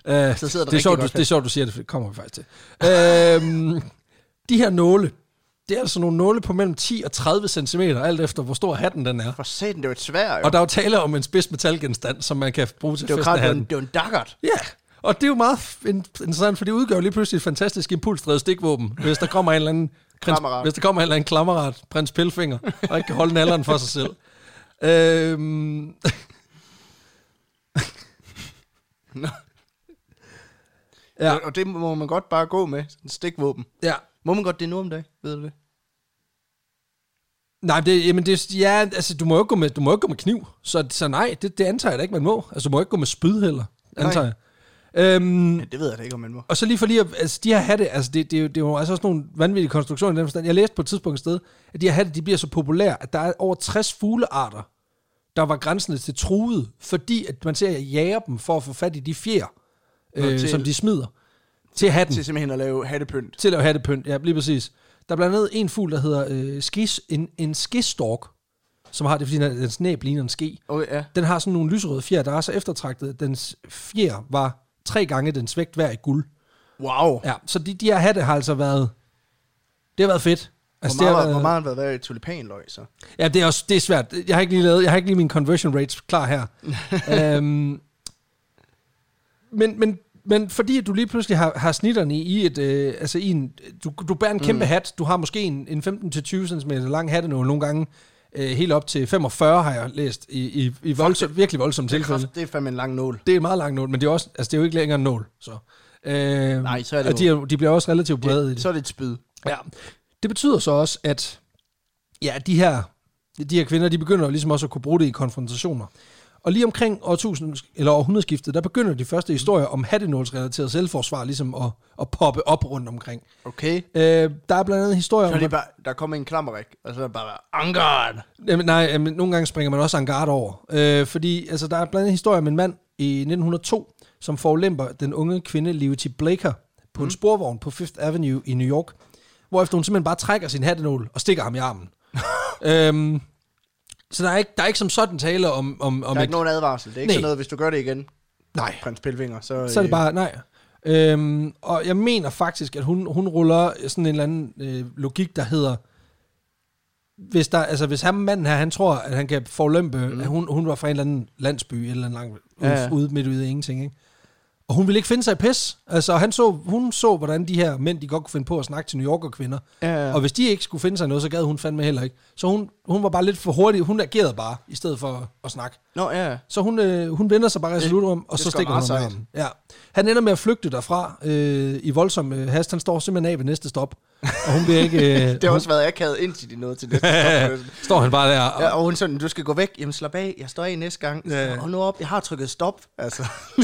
Uh, Så sidder det det, er sjovt, du, det er sjovt, du siger det, for det kommer vi faktisk til. uh, de her nåle, det er altså nogle nåle på mellem 10 og 30 cm, alt efter hvor stor hatten den er. For satan, det er jo et svær, jo. Og der er jo tale om en spids metalgenstand, som man kan bruge til det at klart, feste det er jo en, hatten. det er jo en daggert. Ja, og det er jo meget interessant, for det udgør lige pludselig et fantastisk impulsdrevet stikvåben, hvis der kommer en eller anden prins, hvis der kommer en eller anden klammerat, prins Pilfinger, og ikke kan holde nalderen for sig selv. Øhm, Nå. ja, Og, det må man godt bare gå med, sådan en stikvåben. ja. Må man godt det nu om dagen, ved du det? Nej, det, jamen det, ja, altså, du må jo ikke gå med, du må ikke gå med kniv, så, så nej, det, det antager jeg da ikke, man må. Altså, du må ikke gå med spyd heller, antager jeg. Øhm, Ja, det ved jeg da ikke, om man må. Og så lige for lige at, altså de her hatte, altså det, det, det er jo altså også nogle vanvittige konstruktioner i den forstand. Jeg læste på et tidspunkt et sted, at de her hatte, de bliver så populære, at der er over 60 fuglearter, der var grænsende til truet, fordi at man ser, at jager dem for at få fat i de fjer, øh, til- som de smider til hatten, Til simpelthen at lave hattepynt. til at lave hattepynt. Ja, lige præcis. Der er blandt andet en fugl, der hedder øh, skis, en, en skistork, som har det, fordi den- dens næb ligner en ske. Okay, ja. Den har sådan nogle lyserøde fjer, der er så eftertragtet. at Dens fjer var tre gange dens vægt hver i guld. Wow. Ja, så de, de her hatte har altså været... Det har været fedt. Altså, hvor, det meget, har hvor meget har været i tulipanløg, så? Ja, det er også det er svært. Jeg har ikke lige lavet, jeg har ikke lige min conversion rates klar her. øhm, men, men, men fordi du lige pludselig har, har snitterne i, i et, øh, altså i en, du, du bærer en kæmpe mm. hat, du har måske en, en 15-20 cm lang hattenål, nogle gange øh, helt op til 45 har jeg læst, i, i, i voldsom, virkelig voldsomme Det er, tilfælde. det er fandme en lang nål. Det er en meget lang nål, men det er, også, altså det er jo ikke længere en nål. Så. Øh, Nej, så er det og de, er, de bliver også relativt brede i det. Så er det et spyd. Ja. Det betyder så også, at ja, de her, de her kvinder, de begynder jo ligesom også at kunne bruge det i konfrontationer. Og lige omkring årtusind, eller århundredeskiftet, der begynder de første historier om hattenålsrelateret selvforsvar ligesom at, at poppe op rundt omkring. Okay. Øh, der er blandt andet historier Så om... er det bare, der kommer en klammerik, og så er det bare, Angard! Jamen, nej, jamen, nogle gange springer man også en guard over. Øh, fordi altså, der er blandt andet historier om en mand i 1902, som forulemper den unge kvinde Livety Blaker på mm. en sporvogn på Fifth Avenue i New York, hvorefter hun simpelthen bare trækker sin hattenål og stikker ham i armen. øhm, så der er, ikke, der er ikke som sådan tale om, om, om Der er et... ikke nogen advarsel. Det er ikke Nej. sådan noget, hvis du gør det igen, Nej, prins Pilvinger, så... så er det øh, bare... Nej. Øhm, og jeg mener faktisk, at hun, hun ruller sådan en eller anden øh, logik, der hedder... Hvis, der, altså, hvis ham manden her, han tror, at han kan forlømpe, mm. at hun, hun var fra en eller anden landsby, eller langt Ja, ja, ja. ja. ude midt ude i ingenting, ikke? Og hun ville ikke finde sig i pis. Altså, han så, hun så, hvordan de her mænd, de godt kunne finde på at snakke til New Yorker kvinder. Ja, ja. Og hvis de ikke skulle finde sig noget, så gad hun fandme heller ikke. Så hun, hun var bare lidt for hurtig. Hun agerede bare, i stedet for at snakke. Nå, ja. Så hun, øh, hun vender sig bare resolut om, og det så er stikker hun meget ham. Ja. Han ender med at flygte derfra øh, i voldsom øh, hast. Han står simpelthen af ved næste stop. Og hun bliver ikke... Øh, Det har også været akavet indtil de nåede til det. ja, står han bare der. Og, og hun sådan, du skal gå væk. Jamen slap af, jeg står af næste gang. Ja, ja. Og nu op, jeg har trykket stop. Altså,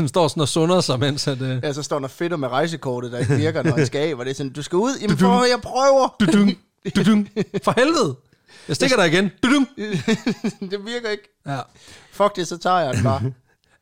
han står sådan og sunder sig, mens at... Øh, ja, så står der fedt med rejsekortet, der ikke virker, når han skal af. Og det er sådan, du skal ud. Jamen for, jeg prøver. dudung, dudung. For helvede! Jeg stikker dig igen. Dudung. det virker ikke. Ja. Fuck det, så tager jeg den bare.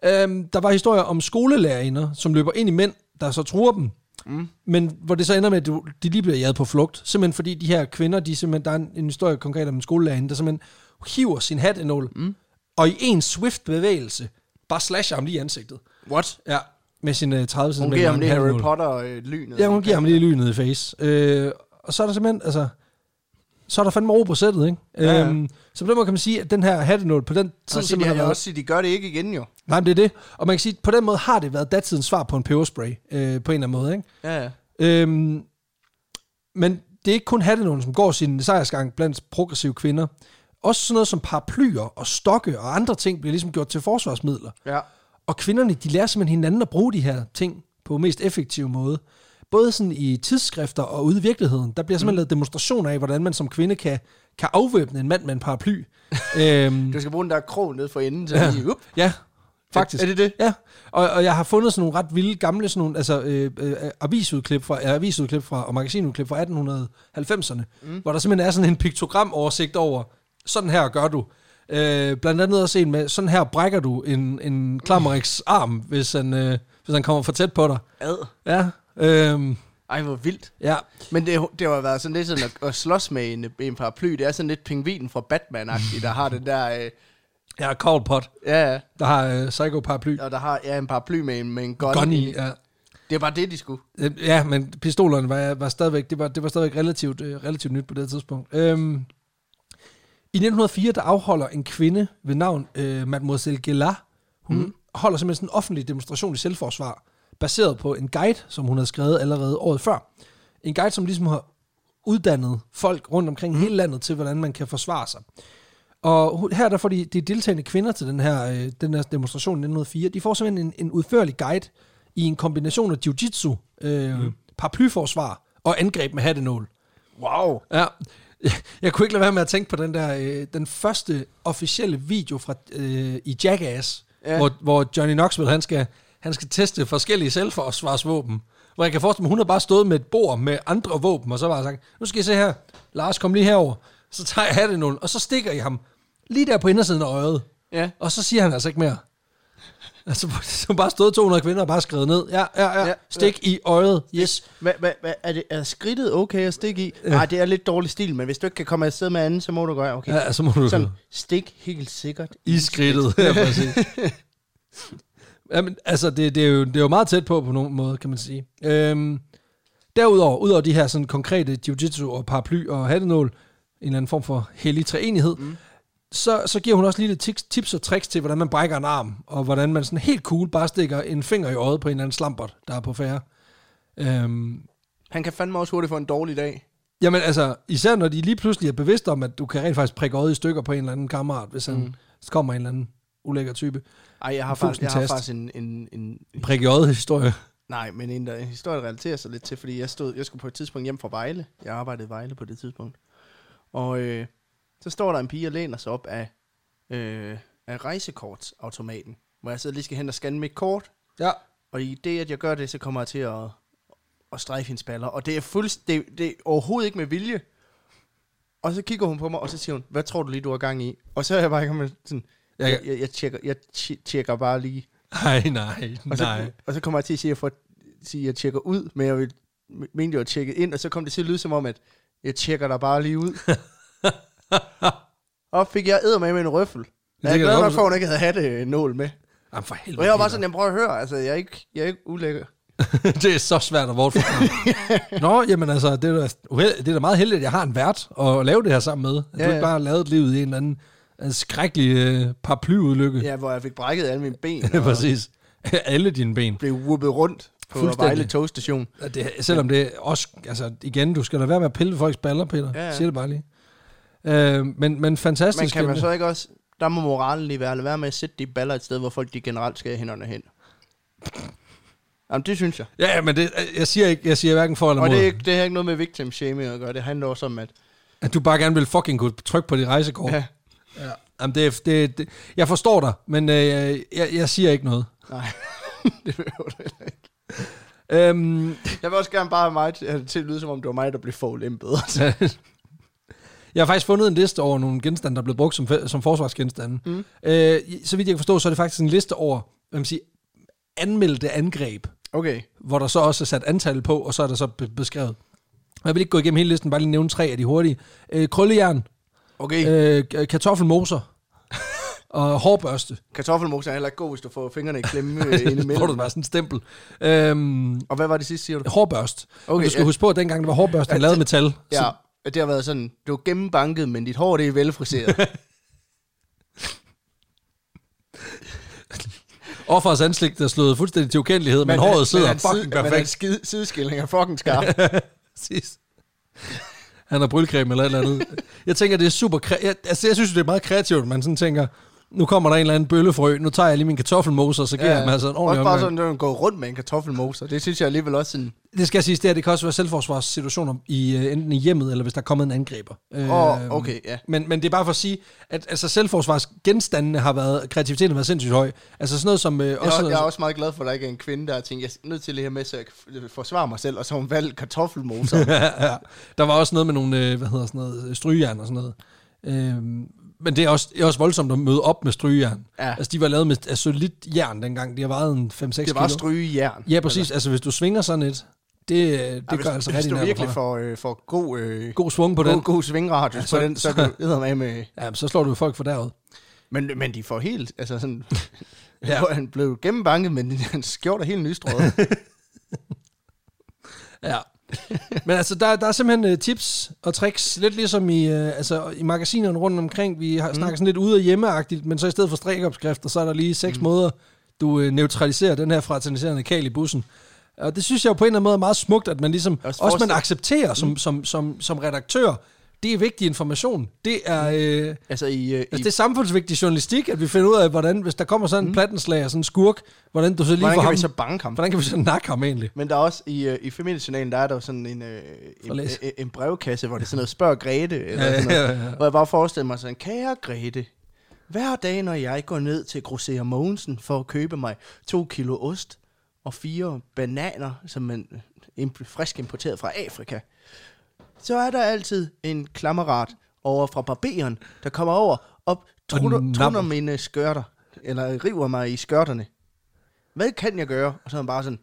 Øhm, der var historier om skolelærerinder, som løber ind i mænd, der så truer dem. Mm. Men hvor det så ender med, at de lige bliver jaget på flugt. Simpelthen fordi de her kvinder, de simpelthen, der er en, en historie konkret om en skolelærerinde, der simpelthen hiver sin hat nål, mm. og i en swift bevægelse, bare slasher ham lige i ansigtet. What? Ja, med sin uh, 30 cm Hun giver ham lige Harry. Potter-lynet. Ja, hun giver ham lige lynet i face. Øh, og så er der simpelthen, altså, så er der fandme ro på sættet, ikke? Ja, ja. Øhm, så på den måde kan man sige, at den her hattenål på den tid Så simpelthen jeg har også sige, de gør det ikke igen jo. Nej, men det er det. Og man kan sige, at på den måde har det været datidens svar på en peberspray, øh, på en eller anden måde, ikke? Ja, ja. Øhm, men det er ikke kun hattenålen, som går sin sejrsgang blandt progressive kvinder. Også sådan noget som paraplyer og stokke og andre ting bliver ligesom gjort til forsvarsmidler. Ja. Og kvinderne, de lærer simpelthen hinanden at bruge de her ting på mest effektiv måde. Både sådan i tidsskrifter og ude i virkeligheden. Der bliver simpelthen mm. lavet demonstrationer af, hvordan man som kvinde kan, kan afvæbne en mand med en paraply. øhm, Du skal bruge den der krog ned for enden, så ja. lige, up. ja, faktisk. Er det det? Ja, og, og jeg har fundet sådan nogle ret vilde gamle sådan nogle, altså, øh, øh, avisudklip fra, ja, avisudklip fra, og magasinudklip fra 1890'erne, mm. hvor der simpelthen er sådan en piktogramoversigt over, sådan her gør du. Øh, blandt andet også en med, sådan her brækker du en, en klammeriks arm, hvis han, øh, hvis han kommer for tæt på dig. Ad. Ja, øh, Ej, hvor vildt. ja. Men det, det har været sådan lidt sådan at, at slås med en, en paraply. Det er sådan lidt pingvinen fra Batman-agtig, der har den der... Øh, Ja, Cold Pot, ja, ja. der har øh, Psycho paraply. Og der har ja, en paraply med en, med en gun, Gun i. ja. Det bare det, de skulle. Øh, Ja, men pistolerne var, var stadigvæk, det var, det var stadigvæk relativt, øh, relativt nyt på det tidspunkt. Øhm, I 1904, der afholder en kvinde ved navn øh, Mademoiselle Gellar, hun mm. holder simpelthen sådan en offentlig demonstration i selvforsvar, baseret på en guide, som hun havde skrevet allerede året før. En guide, som ligesom har uddannet folk rundt omkring mm. hele landet til, hvordan man kan forsvare sig. Og her der får de, de deltagende kvinder til den her, øh, den her demonstration i 1904, de får simpelthen en, en udførlig guide i en kombination af jiu-jitsu, øh, mm. paraplyforsvar og angreb med hattenål. Wow. Ja, jeg kunne ikke lade være med at tænke på den der, øh, den første officielle video fra øh, i Jackass, ja. Hvor, hvor Johnny Knoxville, han skal, han skal teste forskellige selvforsvarsvåben. Hvor jeg kan forestille mig, hun har bare stået med et bord med andre våben, og så bare sagt, nu skal I se her, Lars, kom lige herover. Så tager jeg hattenål, og så stikker I ham lige der på indersiden af øjet. Ja. Og så siger han altså ikke mere. Altså, så bare stået 200 kvinder og bare skrevet ned. Ja, ja, ja. Ja, Stik i øjet. Yes. Hvad, hvad, hvad, er, det, er skridtet okay at stikke i? Nej, det er lidt dårlig stil, men hvis du ikke kan komme afsted med anden, så må du gøre, okay. Ja, så må du Sådan, stik helt sikkert. i skridtet. Ja, præcis. Jamen, altså, det, det, er jo, det er jo meget tæt på på nogen måde, kan man sige. Øhm, derudover, udover de her sådan konkrete jiu-jitsu og paraply og hattenål, en eller anden form for hellig treenighed, mm. Så, så giver hun også lige lidt tips, og tricks til, hvordan man brækker en arm, og hvordan man sådan helt cool bare stikker en finger i øjet på en eller anden slampert, der er på færre. Øhm, Han kan fandme også hurtigt få en dårlig dag. Jamen altså, især når de lige pludselig er bevidste om, at du kan rent faktisk prikke øjet i stykker på en eller anden kammerat, hvis han mm. så kommer en eller anden ulækker type. Ej, jeg har, faktisk, jeg har faktisk en, en, en, en Prik i øjet historie. Nej, men en, der, en historie, der relaterer sig lidt til, fordi jeg, stod, jeg skulle på et tidspunkt hjem fra Vejle. Jeg arbejdede i Vejle på det tidspunkt. Og øh, så står der en pige og læner sig op af, øh, af rejsekortsautomaten, hvor jeg så lige skal hen og scanne mit kort. Ja. Og i det, at jeg gør det, så kommer jeg til at, at strejfe hendes baller. Og det er, fuldst, det, det er overhovedet ikke med vilje. Og så kigger hun på mig, og så siger hun, hvad tror du lige, du har gang i? Og så er jeg bare ikke med sådan, Jeg- jeg, jeg, jeg, tjekker, jeg tje- tjekker bare lige. Nej, nej, Og så, nej. og så kommer jeg til at sige, at jeg, får, sige, at jeg tjekker ud, men jeg vil, mente jo at tjekke ind, og så kom det til at lyde som om, at jeg tjekker dig bare lige ud. og fik jeg æder med en røffel. Jeg er glad nok for, at hun ikke havde hatte nål med. Jamen for helvede. Og jeg var bare sådan, jeg prøver at høre, altså jeg er ikke, jeg er ikke ulækker. det er så svært at vortforklare. Nå, jamen altså, det er, da, det er da meget heldigt, at jeg har en vært at lave det her sammen med. At ja, Ja, du ja. ikke bare har lavet livet i en eller anden en skrækkelig øh, paraplyulykke. Ja, hvor jeg fik brækket alle mine ben, Ja, præcis. Alle dine ben. blev whoopet rundt på. Vejle togstation. Og Det, selvom det er også, altså igen, du skal da være med at pille folks baller, Peter. Ja, Ja, ja. ja. Siger det bare lige. Øh, men, men fantastisk. Men kan man så ikke også, der må moralen lige være, lade være med at sætte de baller et sted, hvor folk de generelt skal have hænderne hen. Jamen, det synes jeg. Ja, men det, jeg siger ikke, jeg siger hverken for eller Og mod. det, er det har ikke noget med victim shaming at gøre. Det handler også om, at... At du bare gerne vil fucking kunne trykke på dit rejsekort. Ja, Ja. Jamen, det, det, det, jeg forstår dig, men øh, jeg, jeg siger ikke noget. nej. det behøver du heller ikke. Øhm, Jeg vil også gerne bare have mig til, til at lyde, som om det var mig, der blev forulæmpet. jeg har faktisk fundet en liste over nogle genstande, der er blevet brugt som, som forsvarsgenstande. Mm. Øh, så vidt jeg kan forstå, så er det faktisk en liste over hvad man siger, anmeldte angreb, Okay. hvor der så også er sat antal på, og så er der så be- beskrevet. Jeg vil ikke gå igennem hele listen, bare lige nævne tre af de hurtige. Øh, krøllejern, Okay. øh, kartoffelmoser og hårbørste. Kartoffelmos er heller ikke god, hvis du får fingrene i klemme øh, ind får du imellem. bare sådan en stempel. Øhm, Og hvad var det sidste, siger du? hårbørst. Okay, du skal ja. huske på, at dengang der var hårbørste, der lavede af metal. Ja, det har været sådan, du er gennembanket, men dit hår det er velfriseret. Offerets ansigt er slået fuldstændig til ukendelighed, men, men håret sidder hans fucking side- Men perfekt. hans skid, sideskilling er fucking skarp. Præcis. Han har brylcreme eller et eller andet. Jeg tænker, det er super... Jeg, altså, jeg synes, det er meget kreativt, man sådan tænker, nu kommer der en eller anden bøllefrø, nu tager jeg lige min kartoffelmoser, så giver ja, jeg dem altså en ordentlig Også bare omgang. sådan, at gå rundt med en kartoffelmoser. Det synes jeg alligevel også sådan... Det skal siges, det, her, det kan også være selvforsvarssituationer i, uh, enten i hjemmet, eller hvis der er kommet en angriber. Åh, oh, okay, ja. Men, men det er bare for at sige, at altså, selvforsvarsgenstandene har været, kreativiteten har været sindssygt høj. Altså sådan noget som... Jeg, også, er, jeg er også meget glad for, at der ikke er en kvinde, der har tænkt, jeg er nødt til det her med, så jeg kan f- forsvare mig selv, og så har hun valgt kartoffelmoser. ja. Der var også noget med nogle, øh, hvad hedder sådan noget, øh, strygejern og sådan noget. Øhm, men det er, også, det er også voldsomt at møde op med strygejern. Ja. Altså, de var lavet med af solidt jern dengang. De har vejet en 5-6 kilo. det var stryge jern. Ja, præcis. Altså, altså, hvis du svinger sådan et, det, det Ja, gør hvis, altså hvis rigtig du nærmere virkelig får, øh, får god, øh, God svung på god, den. god svingradius Ja, så- på den, så så- kan du med med... Ja, så slår du folk for derud. Men, men de får helt, altså sådan... Ja. ja. Han blev gennembanket, men hans skjort er helt nystrået. Ja. Men altså, der, der er simpelthen uh, tips og tricks, lidt ligesom i, uh, altså, i magasinerne rundt omkring. Vi har, mm. snakker sådan lidt ude og hjemmeagtigt, men så i stedet for strikopskrifter, så er der lige seks mm. måder, du uh, neutraliserer den her fraterniserende kal i bussen. Og det synes jeg jo på en eller anden måde er meget smukt, at man ligesom, også, også man accepterer som, mm. som, som, som redaktør, det er vigtig information. Det er, øh, Altså i, øh, altså, i det er samfundsvigtig journalistik, at vi finder ud af, hvordan, hvis der kommer sådan en mm. plattenslag sådan en skurk, hvordan du så lige hvordan kan ham, vi så banke ham? hvordan kan vi så nakke ham egentlig? Men der er også i, øh, i familiejournalen, der er der jo sådan en, øh, en, læs. en, brevkasse, hvor det er sådan noget, spørg Grete, eller Ja, sådan noget, ja, ja. hvor jeg bare forestiller mig sådan, kære Grete, hver dag, når jeg går ned til Grosserer Mogensen for at købe mig to kilo ost og fire bananer, som man frisk importeret fra Afrika, så er der altid en klammerat over fra barberen, der kommer over og napper. trunder mine skørter, eller river mig i skørterne. Hvad kan jeg gøre? Og så er han bare sådan,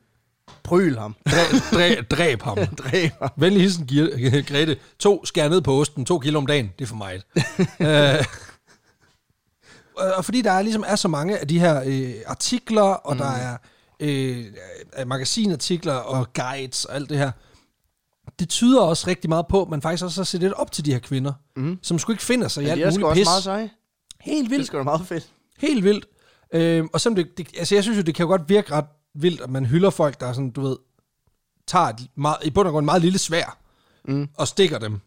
pryl ham, Dræb, dræb, dræb ham. dræb ham. Venlig hilsen, Grete. To, skær ned på osten. To kilo om dagen. Det er for meget. øh, og fordi der er ligesom er så mange af de her øh, artikler, og mm. der er øh, magasinartikler og guides og alt det her, det tyder også rigtig meget på, at man faktisk også har set lidt op til de her kvinder, mm. som sgu ikke finder sig i alt er muligt også pis. meget seje. Helt Det vildt. sgu da meget fedt. Helt vildt. Øh, og selvom det, det, altså jeg synes jo, det kan jo godt virke ret vildt, at man hylder folk, der er sådan, du ved, tager et meget, i bund og grund meget lille svær, mm. og stikker dem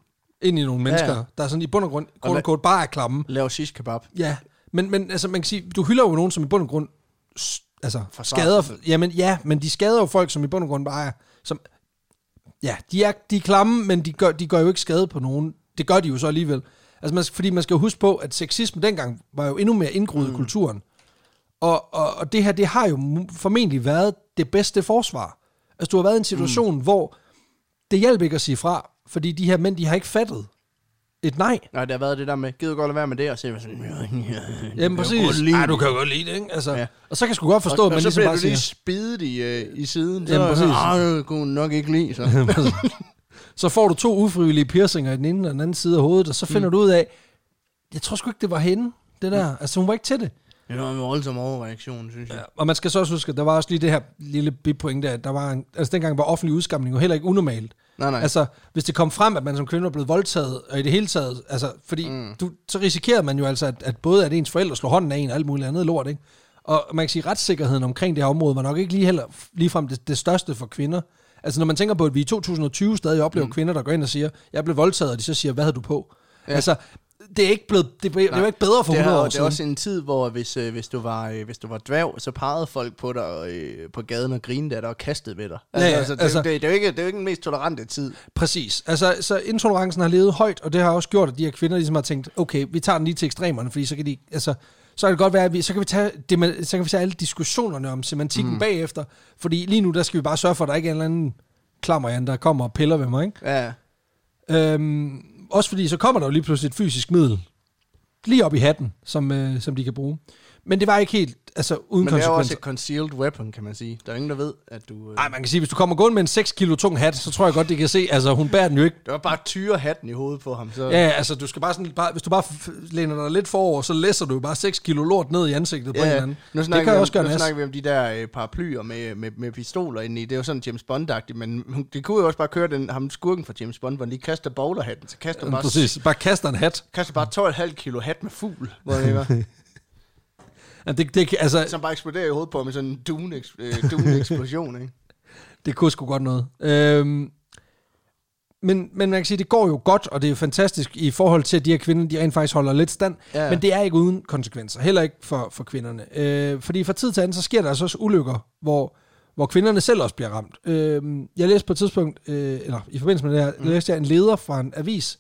ind i nogle mennesker, Ja, ja, der er sådan i bund og grund, Og quote, hvad- unquote, bare er klamme. Lav shish kebab. Ja, men, men altså, man kan sige, du hylder jo nogen, som i bund og grund altså, Forsvarer skader, jamen ja, men de skader jo folk, som i bund og grund bare er, som, ja, de er, de er klamme, men de gør, de gør jo ikke skade på nogen. Det gør de jo så alligevel. Altså, man, fordi man skal jo huske på, at sexisme dengang var jo endnu mere indgroet mm. i kulturen. Og, og, og det her, det har jo formentlig været det bedste forsvar. Altså, du har været i en situation, mm. hvor det hjælper ikke at sige fra, fordi de her mænd, de har ikke fattet et nej. Nej, det har været det der med, gider du godt lade være med det, og så er jeg sådan, ja, ja, Jamen præcis. godt lide Ej, du kan jo godt lide det, ikke? Altså, Ja. Og så kan jeg sgu godt forstå, og, at man og så ligesom bliver bare du siger... lige spidet i, øh, i siden. Så, Jamen, præcis. ah, det kunne hun nok ikke lide, så. så får du to ufrivillige piercinger i den ene og den anden side af hovedet, og så finder mm. du ud af, jeg tror sgu ikke, det var hende, det der. Altså, hun var ikke til det. det var en voldsom overreaktion, synes jeg. Ja. Og man skal så også huske, at der var også lige det her lille bipointe, at der var en, altså dengang var offentlig udskamning jo heller ikke unormalt. Nej, nej. Altså, hvis det kom frem, at man som kvinde var blevet voldtaget, og i det hele taget, altså, fordi mm. du, så risikerede man jo altså, at, at både at ens forældre slår hånden af en og alt muligt andet lort, ikke? Og man kan sige, at retssikkerheden omkring det her område var nok ikke lige heller ligefrem det, det største for kvinder. Altså, når man tænker på, at vi i 2020 stadig oplever mm. kvinder, der går ind og siger, jeg blev voldtaget, og de så siger, hvad havde du på? Ja. Altså, det er ikke blevet, det, det er jo ikke bedre for det, 100 er, år det er siden. også en tid, hvor hvis, øh, hvis, du var, øh, hvis du var dværg, så pegede folk på dig øh, på gaden og grinede af dig og kastede ved dig. Altså, Ja, ja, altså, det, altså- det, det, er jo ikke, det er jo ikke den mest tolerante tid. Præcis. Altså, så intolerancen har levet højt, og det har også gjort, at de her kvinder ligesom har tænkt, okay, vi tager den lige til ekstremerne, fordi så kan de, altså, så kan det godt være, at vi, så kan vi tage, det, så kan vi tage alle diskussionerne om semantikken mm. bagefter, fordi lige nu, der skal vi bare sørge for, at der ikke er en eller anden klammerjan, der kommer og piller ved mig, ikke? Ja, Øhm, også fordi, så kommer der jo lige pludselig et fysisk middel, lige op i hatten, som, øh, som de kan bruge. Men det var ikke helt, altså uden men det er jo også et concealed weapon, kan man sige. Der er ingen, der ved, at du... Øh, Nej, man kan sige, hvis du kommer gående med en 6 kilo tung hat, så tror jeg godt, de kan se, altså hun bærer den jo ikke det var bare tyre hatten i hovedet på ham. Så, Ja, ja, altså du skal bare sådan, bare, hvis du bare læner dig lidt forover, så læser du jo bare 6 kilo lort ned i ansigtet på en eller anden. Nu Det kan vi også gøre nu snakker vi om de der øh, paraplyer med, med, med pistoler inde i. Det er jo sådan James Bond-agtigt, men det kunne jo også bare køre den, ham skurken fra James Bond, hvor han lige kaster bowlerhatten, så kaster han bare, Præcis, bare kaster en hat. kaster bare 12,5 kilo hat med fugl, hvor det var, Ja, det, det, altså, som bare eksploderer i hovedet på med sådan en dune, øh, dune eksplosion, ikke? det kunne sgu godt noget. Øhm, men, men man kan sige, det går jo godt, og det er fantastisk i forhold til, at de her kvinder, de rent faktisk holder lidt stand. Ja. Men det er ikke uden konsekvenser. Heller ikke for, for kvinderne. Øh, fordi fra tid til anden, så sker der altså også ulykker, hvor, hvor kvinderne selv også bliver ramt. Øh, jeg læste på et tidspunkt, øh, eller i forbindelse med det her, mm. læste jeg en leder fra en avis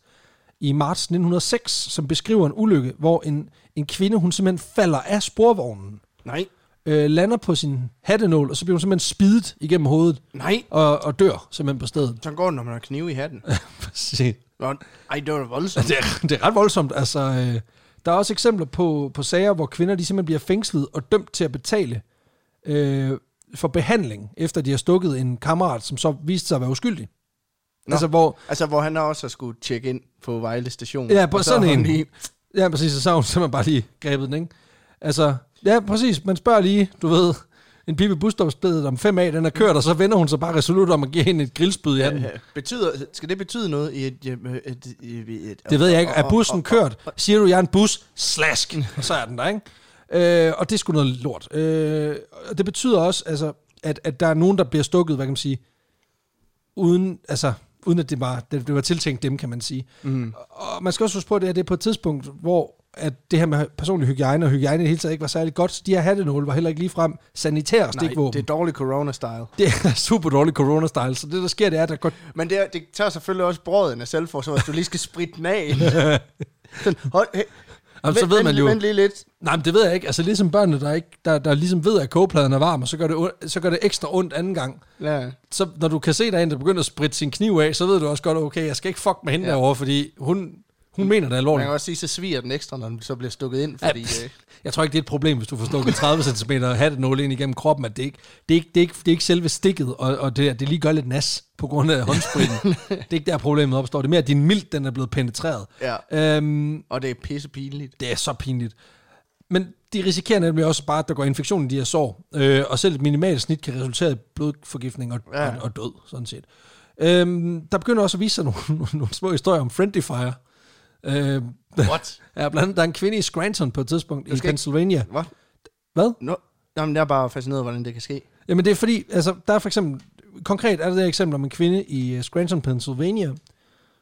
i marts 1906, som beskriver en ulykke, hvor en, en kvinde, hun simpelthen falder af sporvognen, Nej, øh, lander på sin hattenål, og så bliver hun simpelthen spidet igennem hovedet, nej. og, og dør simpelthen på stedet. Så går det, når man har knive i hatten. Præcis. Ej, det var voldsomt. det, er, det er ret voldsomt. Altså, øh, der er også eksempler på, på sager, hvor kvinder de simpelthen bliver fængslet og dømt til at betale øh, for behandling, efter de har stukket en kammerat, som så viste sig at være uskyldig. Nå. Altså, hvor, Altså, hvor han også har skulle tjekke ind på Vejle station. Ja, på sådan en. Lige, ja, præcis, så har hun simpelthen bare lige grebet den, ikke? Altså, ja, præcis, man spørger lige, du ved, en pige ved busstopstedet om 5 af, den er kørt, og så vender hun sig bare resolut om at give hende et grillspyd i handen. Øh, Betyder, skal det betyde noget i et... et, et, et, et Det ved jeg ikke. Er bussen kørt? Siger du, jeg er en bus? Slask! Og så er den der, ikke? Øh, og det er sgu noget lort. Øh, og det betyder også, altså, at, at der er nogen, der bliver stukket, hvad kan man sige, uden, altså, uden at det var, det, det var tiltænkt dem, kan man sige. Mm. Og man skal også huske på, at det, her, det er på et tidspunkt, hvor at det her med personlig hygiejne og hygiejne i det hele taget ikke var særlig godt. Så de her hattenåle var heller ikke ligefrem sanitære Nej, stikvåben. det er dårlig corona-style. det er super dårlig corona-style. Så det, der sker, det er, at der går Men det, det tager selvfølgelig også brøden af selvforsvar, hvis du lige skal spritte den af. Sådan, hold, Jamen, så vent- ved man vent- jo... Vent lige lidt. Nej, men det ved jeg ikke. Altså ligesom børnene, der, ikke, der, der ligesom ved, at kogepladen er varm, og så gør, det, så gør det ekstra ondt anden gang. Ja. Så når du kan se, der er en, der begynder at spritte sin kniv af, så ved du også godt, okay, jeg skal ikke fuck med hende ja. derovre, fordi hun, hun mener det Man alvorligt. kan også sige, så sviger den ekstra, når den så bliver stukket ind, fordi... Ja, øh, Jeg tror ikke, det er et problem, hvis du får stukket 30 cm hattenåle ind igennem kroppen, at det ikke, det er ikke, det er ikke, det er ikke selve stikket, og, og det, det lige gør lidt nas på grund af håndspritten. det er ikke der, problemet opstår. Det er mere, at din mild, den er blevet penetreret. ja. Øhm, Og det er pisse pinligt. Det er så pinligt. Men de risikerer nemlig også bare, at der går infektion i de her sår. Øh, og selv et minimalt snit kan resultere i blodforgiftning og, ja. og, og død, sådan set. Øhm, der begynder også at vise sig nogle, nogle små historier om friendly fire. Øh, What? ja, blandt andet, der er en kvinde i Scranton på et tidspunkt i skal ikke- Pennsylvania. What? Hvad? No. Jamen, jeg er bare fascineret, hvordan det kan ske. Jamen det er fordi, altså der er for eksempel, konkret er der det her eksempel om en kvinde i øh, Scranton, Pennsylvania,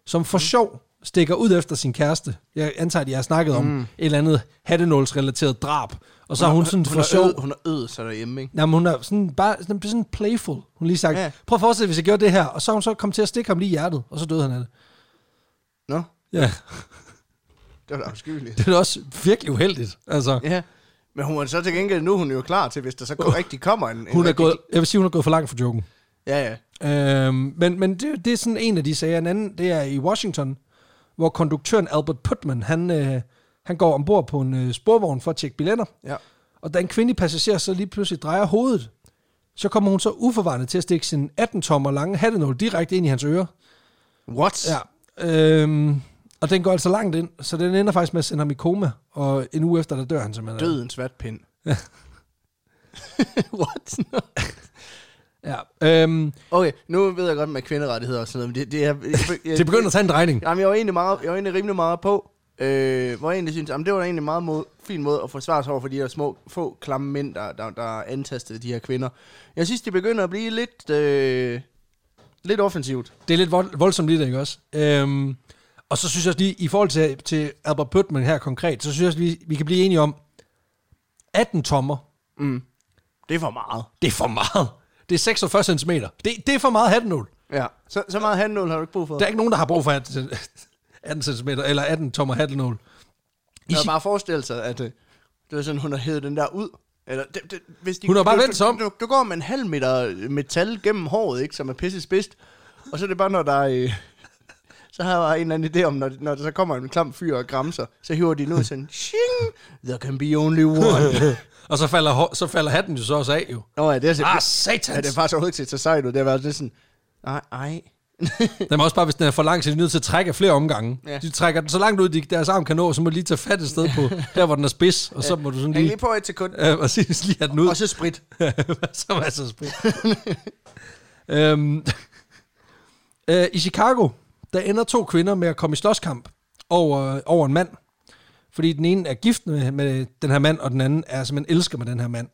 som for sjov stikker ud efter sin kæreste. Jeg antager, at jeg har snakket mm. om et eller andet hattenålsrelateret drab. Og så har hun, sådan hun for sjov... øvet, hun har øvet sig derhjemme, ikke? Jamen, hun er sådan bare sådan, sådan playful. Hun lige sagt, Ja. prøv at forestille hvis jeg gjorde det her. Og så har hun så kommet til at stikke ham lige i hjertet, og så døde han af det. Nå, Ja, det var da afskyeligt. det er da også virkelig uheldigt. Altså, Ja. Men hun er så til gengæld, nu er hun jo klar til, hvis der så går rigtig kommer en... en hun er rigtig- gået, jeg vil sige, hun er gået for langt for joken. Ja, ja. Øhm, men men det, det er sådan en af de sager. En anden, det er i Washington, hvor konduktøren Albert Putman, han, øh, han går ombord på en øh, sporvogn for at tjekke billetter. Ja. Og da en kvindelig passager så lige pludselig drejer hovedet, så kommer hun så uforvarende til at stikke sin 18-tommer lange hattenål direkte ind i hans øre. What? Ja. Øhm, og den går altså langt ind, så den ender faktisk med at sende ham i koma, og en uge efter, der dør han simpelthen. Dødens vatpind. What? Ja. Øhm, Okay, nu ved jeg godt med kvinderettigheder og sådan noget, men det, det er... Jeg, jeg, det begynder at tage en drejning. Jamen, jeg var egentlig, meget, jeg var egentlig rimelig meget på, øh, hvor jeg egentlig synes, jamen, det var egentlig en meget mod, fin måde at forsvare sig over for de her små, få klamme mænd, der, der, der antastede de her kvinder. Jeg synes, de begynder at blive lidt, øh, lidt offensivt. Det er lidt vold, voldsomt lidt, ikke også? Øhm, og så synes jeg også lige, i forhold til, til Albert Putman her konkret, så synes jeg også, vi, vi kan blive enige om, 18 tommer, Mm. Det er for meget. det er for meget. Det er 46 cm. Det, det er for meget hattenål. Ja, så, så meget handnål har du ikke brug for. Der er ikke nogen, der har brug for 18, 18 cm, eller 18 tommer hattenål. Jeg kan bare forestille sig, at øh, det var sådan, hun har hævet den der ud. Eller, det, det, hvis de, Hun har bare vendt sig om. Du, du, du, går med en halv meter metal gennem håret, ikke, som er pisse spidst. Og så er det bare, når der er... Så har jeg en eller anden idé om, når, når der så kommer en klam fyr og græmser, så hiver de ud sådan, Shing! There can be only one. Og så falder, så falder hatten jo så også af, jo. Nå ja, det er, Ah, ah, satans. ja, det er faktisk overhovedet ikke så sejt ud. Det har været lidt sådan, ej, ej. Den er også bare, hvis den er for lang, så er de nødt til at trække flere omgange. Ja. Ja. De trækker den så langt ud, de, deres arm kan nå, så må de lige tage fat et sted på, der hvor den er spids, og så må du sådan Hæng lige, lige på et sekund, og sige, lige have den ud. og så sprit. så var så spil. øhm, øh, I Chicago, der ender to kvinder med at komme i slåskamp over, over en mand. Fordi den ene er gift med, med den her mand, og den anden er simpelthen elsker med den her mand.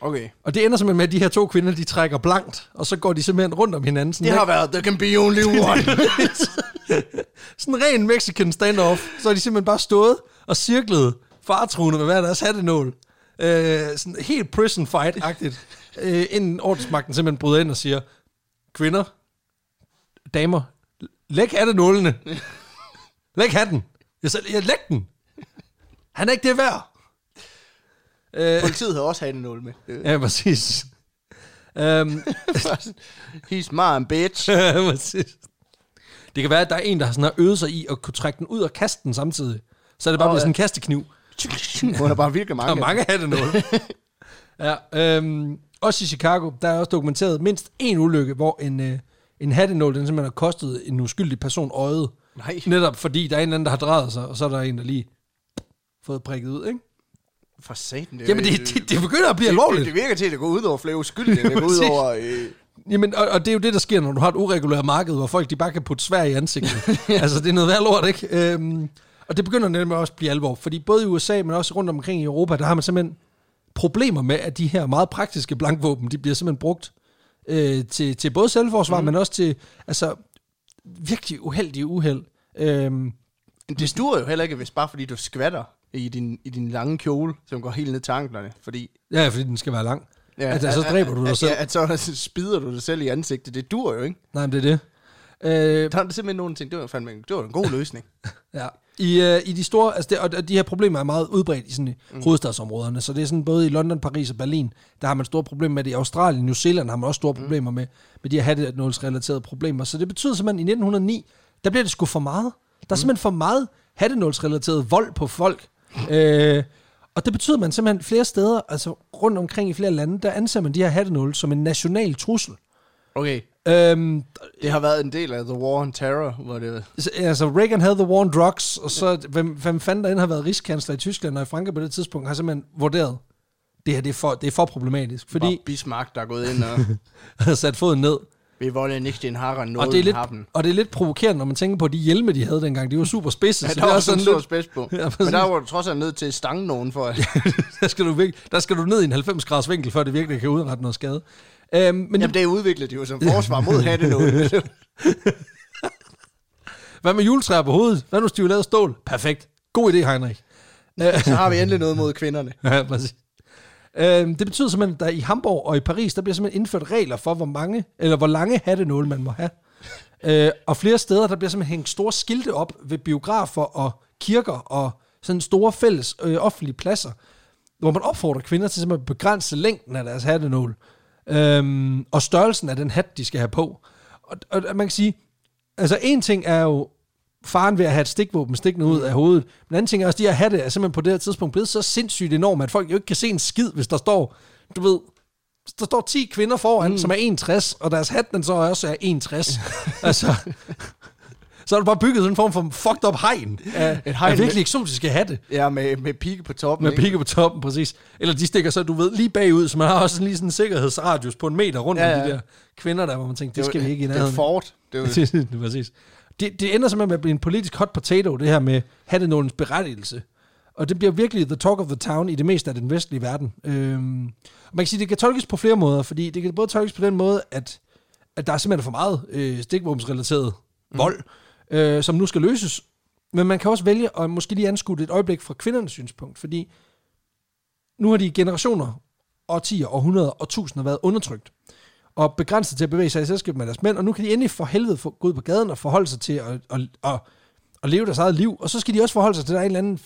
Okay. Og det ender simpelthen med, at de her to kvinder, de trækker blankt, og så går de simpelthen rundt om hinanden. Sådan, Det har været, there can be only one. sådan en ren Mexican standoff. Så har de simpelthen bare stået og cirklet faretruende med hver deres hattenål. Øh, sådan helt prison fight-agtigt. øh, inden ordensmagten simpelthen bryder ind og siger, kvinder, damer, læg hattenålene. læg hatten. Jeg sagde, jeg læg den. Han er ikke det værd. Øh, Politiet har også haft en nål med. ja, præcis. Um, He's my bitch. Præcis. det kan være, at der er en, der har, sådan har øvet sig i at kunne trække den ud og kaste den samtidig. Så er det bare oh, ja. sådan en kastekniv. Hun har bare virkelig Der mange. er mange af det noget. ja, øhm, også i Chicago, der er også dokumenteret mindst en ulykke, hvor en, øh, en hattenål, den simpelthen har kostet en uskyldig person øjet. Nej. Netop fordi der er en eller anden, der har drejet sig, og så er der en, der lige fået prikket ud, ikke? For satan. Det, Jamen, det, det, det begynder at blive alvorligt. Det, det virker til, at det går ud over flere uskyldige. det går ud over... Øh, Jamen, og, og det er jo det, der sker, når du har et ureguleret marked, hvor folk de bare kan putte svær i ansigtet. altså, det er noget værd lort, ikke? Øhm, og det begynder nemlig også at blive alvor, fordi både i USA, men også rundt omkring i Europa, der har man simpelthen problemer med, at de her meget praktiske blankvåben, de bliver simpelthen brugt øh, til, til både selvforsvar, mm. men også til altså, virkelig uheldige uheld. Øhm, det stuer jo heller ikke, hvis bare fordi du skvatter i din, i din lange kjole, som går helt ned til anklerne. Fordi, ja, fordi den skal være lang. Ja, at, så dræber du dig at, selv. Ja, at så spider du dig selv i ansigtet. Det dur jo ikke. Nej, men det er det. Øh, Der er simpelthen nogen ting, det var, fandme, det var en god løsning. Ja. I, øh, I de store, altså det, og de her problemer er meget udbredt i sådan mm. hovedstadsområderne, så det er sådan både i London, Paris og Berlin, der har man store problemer med det. I Australien, New Zealand har man også store problemer med, med de her hattenålsrelaterede problemer. Så det betyder simpelthen, at i 1909, der bliver det sgu for meget. Der er simpelthen for meget hattenålsrelateret vold på folk. øh, og det betyder, at man simpelthen flere steder, altså rundt omkring i flere lande, der anser man de her hattenål som en national trussel. Okay, Øhm, det har været en del af The War on Terror, hvor det Altså, Reagan havde the war on drugs, og så, hvem, hvem fanden der end har været rigskansler i Tyskland og i Frankrig på det tidspunkt, har simpelthen vurderet, det her det er for, det er for problematisk, fordi Bismarck, der er gået ind og har sat foden ned. Vi volde nicht den Harren Og det, er lidt, haben. og det er lidt provokerende, når man tænker på de hjelme, de havde dengang. De var super spidse. Ja, så der det var er sådan lidt, spids på. Ja, Men præcis. der var du trods alt nødt til at stange nogen for at... der, skal du, virkelig- der skal du ned i en 90 graders vinkel, før det virkelig kan udrette noget skade. Øhm, men Jamen, det udviklede de jo som forsvar mod hattenål. hvad med juletræer på hovedet? Hvad nu, hvis de stål? Perfekt. God idé, Heinrich. Så har vi endelig noget mod kvinderne. Ja, præcis. Øh, det betyder simpelthen, at der i Hamburg og i Paris, der bliver simpelthen indført regler for, hvor mange, eller hvor lange hattenåle man må have. Øh, og flere steder, der bliver simpelthen hængt store skilte op ved biografer og kirker og sådan store fælles øh, offentlige pladser, hvor man opfordrer kvinder til simpelthen at begrænse længden af deres hattenål, øhm, og størrelsen af den hat, de skal have på. Og, og man kan sige, altså en ting er jo faren ved at have et stikvåben stikkende ud af hovedet. Men anden ting er også, at de her hatte er simpelthen på det her tidspunkt blevet så sindssygt enorme, at folk jo ikke kan se en skid, hvis der står, du ved, der står 10 kvinder foran, mm. som er 61, og deres hat, den så også er 61. altså, så er det bare bygget sådan en form for fucked up hegn af, Et hegn af virkelig med- eksotiske hatte. Ja, med, med pigge på toppen. Med ikke? pigge på toppen, præcis. Eller de stikker så, du ved, lige bagud, så man har også lige sådan en sikkerhedsradius på en meter rundt Ja, ja, om de der kvinder der, hvor man tænker, det var- skal vi ikke i Det er nærheden. Ford. Det er jo, Det, det, præcis. Det, det ender simpelthen med at blive en politisk hot potato, det her med hattenålens berettigelse. Og det bliver virkelig the talk of the town i det meste af den vestlige verden. Øhm, man kan sige, det kan tolkes på flere måder, fordi det kan både tolkes på den måde, at, at der er simpelthen for meget øh, stikvåbensrelateret mm. vold, øh, som nu skal løses. Men man kan også vælge at måske lige anskue det et øjeblik fra kvindernes synspunkt, fordi nu har de i generationer, årtier, århundreder og tusinder været undertrykt og begrænset til at bevæge sig i selskab med deres mænd, og nu kan de endelig for helvede få, gå ud på gaden og forholde sig til at, at, at, at leve deres eget liv, og så skal de også forholde sig til, at der er en eller anden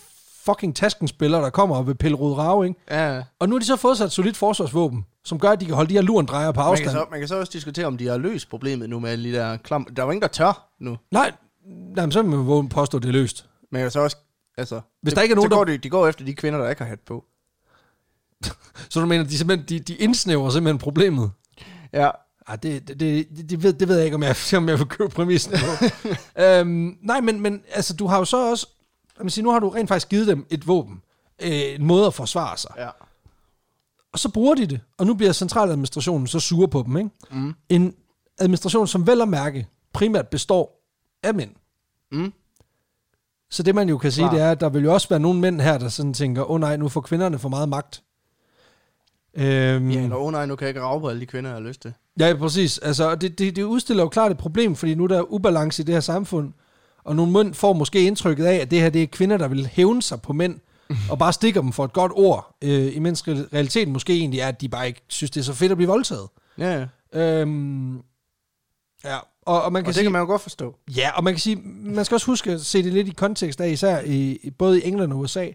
fucking taskenspiller, der kommer og vil pille rod rave, ikke? ja. Og nu har de så fået sig et solidt forsvarsvåben, som gør, at de kan holde de her lurendrejer på Man afstand. kan, så, man kan så også diskutere, om de har løst problemet nu med alle de der klam... Der er jo ingen, der tør nu. Nej, nej, men så vil man påstå, at det er løst. Men jeg så også... Altså, Hvis det, der ikke er nogen, så går de, de går efter de kvinder, der ikke har hat på. Så du mener, de simpelthen, de, de indsnæver simpelthen problemet? Ja, Ej, det, det, det, det, ved, det ved jeg ikke, om jeg, om jeg vil købe præmissen på. øhm, nej, men, men altså, du har jo så også... Jeg sige, nu har du rent faktisk givet dem et våben. Øh, en måde at forsvare sig. ja. Og så bruger de det. Og nu bliver centraladministrationen så sure på dem. Ikke? Mm. En administration, som vel at mærke primært består af mænd. Mm. Så det man jo kan sige, Klart. det er, at der vil jo også være nogle mænd her, der sådan tænker, åh oh, nej, nu får kvinderne for meget magt. Øhm, Ja, eller, oh nej, nu kan jeg ikke rave på alle de kvinder, jeg har lyst til. Ja, præcis. Altså, og det, det, det udstiller jo klart et problem, fordi nu er der ubalance i det her samfund, og nogle mænd får måske indtrykket af, at det her det er kvinder, der vil hævne sig på mænd, og bare stikker dem for et godt ord, øh, imens re- realiteten måske egentlig er, at de bare ikke synes, det er så fedt at blive voldtaget. Ja, ja. Øhm, ja, og, og man Og kan det sige... kan man jo godt forstå. Ja, og man kan sige, man skal også huske at se det lidt i kontekst af, især i både i England og USA,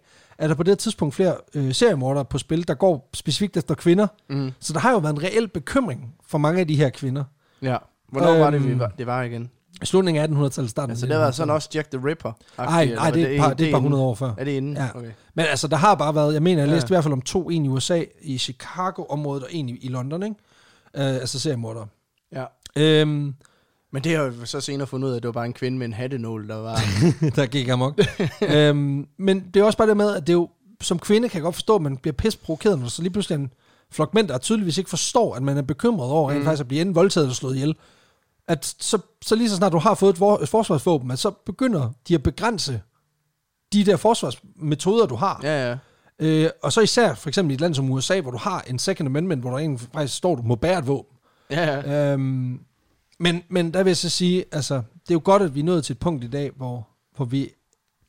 er der på det tidspunkt flere øh, seriemordere på spil, der går specifikt efter kvinder. Mm. Så der har jo været en reel bekymring for mange af de her kvinder. Ja. Hvornår øhm, var det, vi Øhm, var, det var igen? Slutningen af 1800-tallet, starten Altså, af det var 1900-tallet. sådan også Jack the Ripper. Nej, nej, det er et par, det er et par hundrede år før. Er det inden? Ja. Okay. Men altså, der har bare været, jeg mener, jeg Ja. læste i hvert fald om to, en i USA, i Chicago-området, og en i, i London, ikke? Uh, altså seriemordere. Ja. Øhm, Men det har jeg så senere fundet ud af, at det var bare en kvinde med en hattenål, der var... der gik amok. øhm, men det er også bare det med, at det er jo som kvinde kan jeg godt forstå, at man bliver pisse provokeret, når så lige pludselig en flok mænd, der tydeligvis ikke forstår, at man er bekymret over rent Mm. faktisk at blive enten voldtaget eller slået ihjel. At så, så lige så snart du har fået et, for, et forsvarsvåben, at så begynder de at begrænse de der forsvarsmetoder, du har. Ja, ja. Øh, og så især for eksempel i et land som USA, hvor du har en second amendment, hvor der egentlig faktisk står, du må bære et våben. Ja, ja. Øhm, men, men der vil jeg så sige, altså, det er jo godt, at vi er nået til et punkt i dag, hvor, hvor vi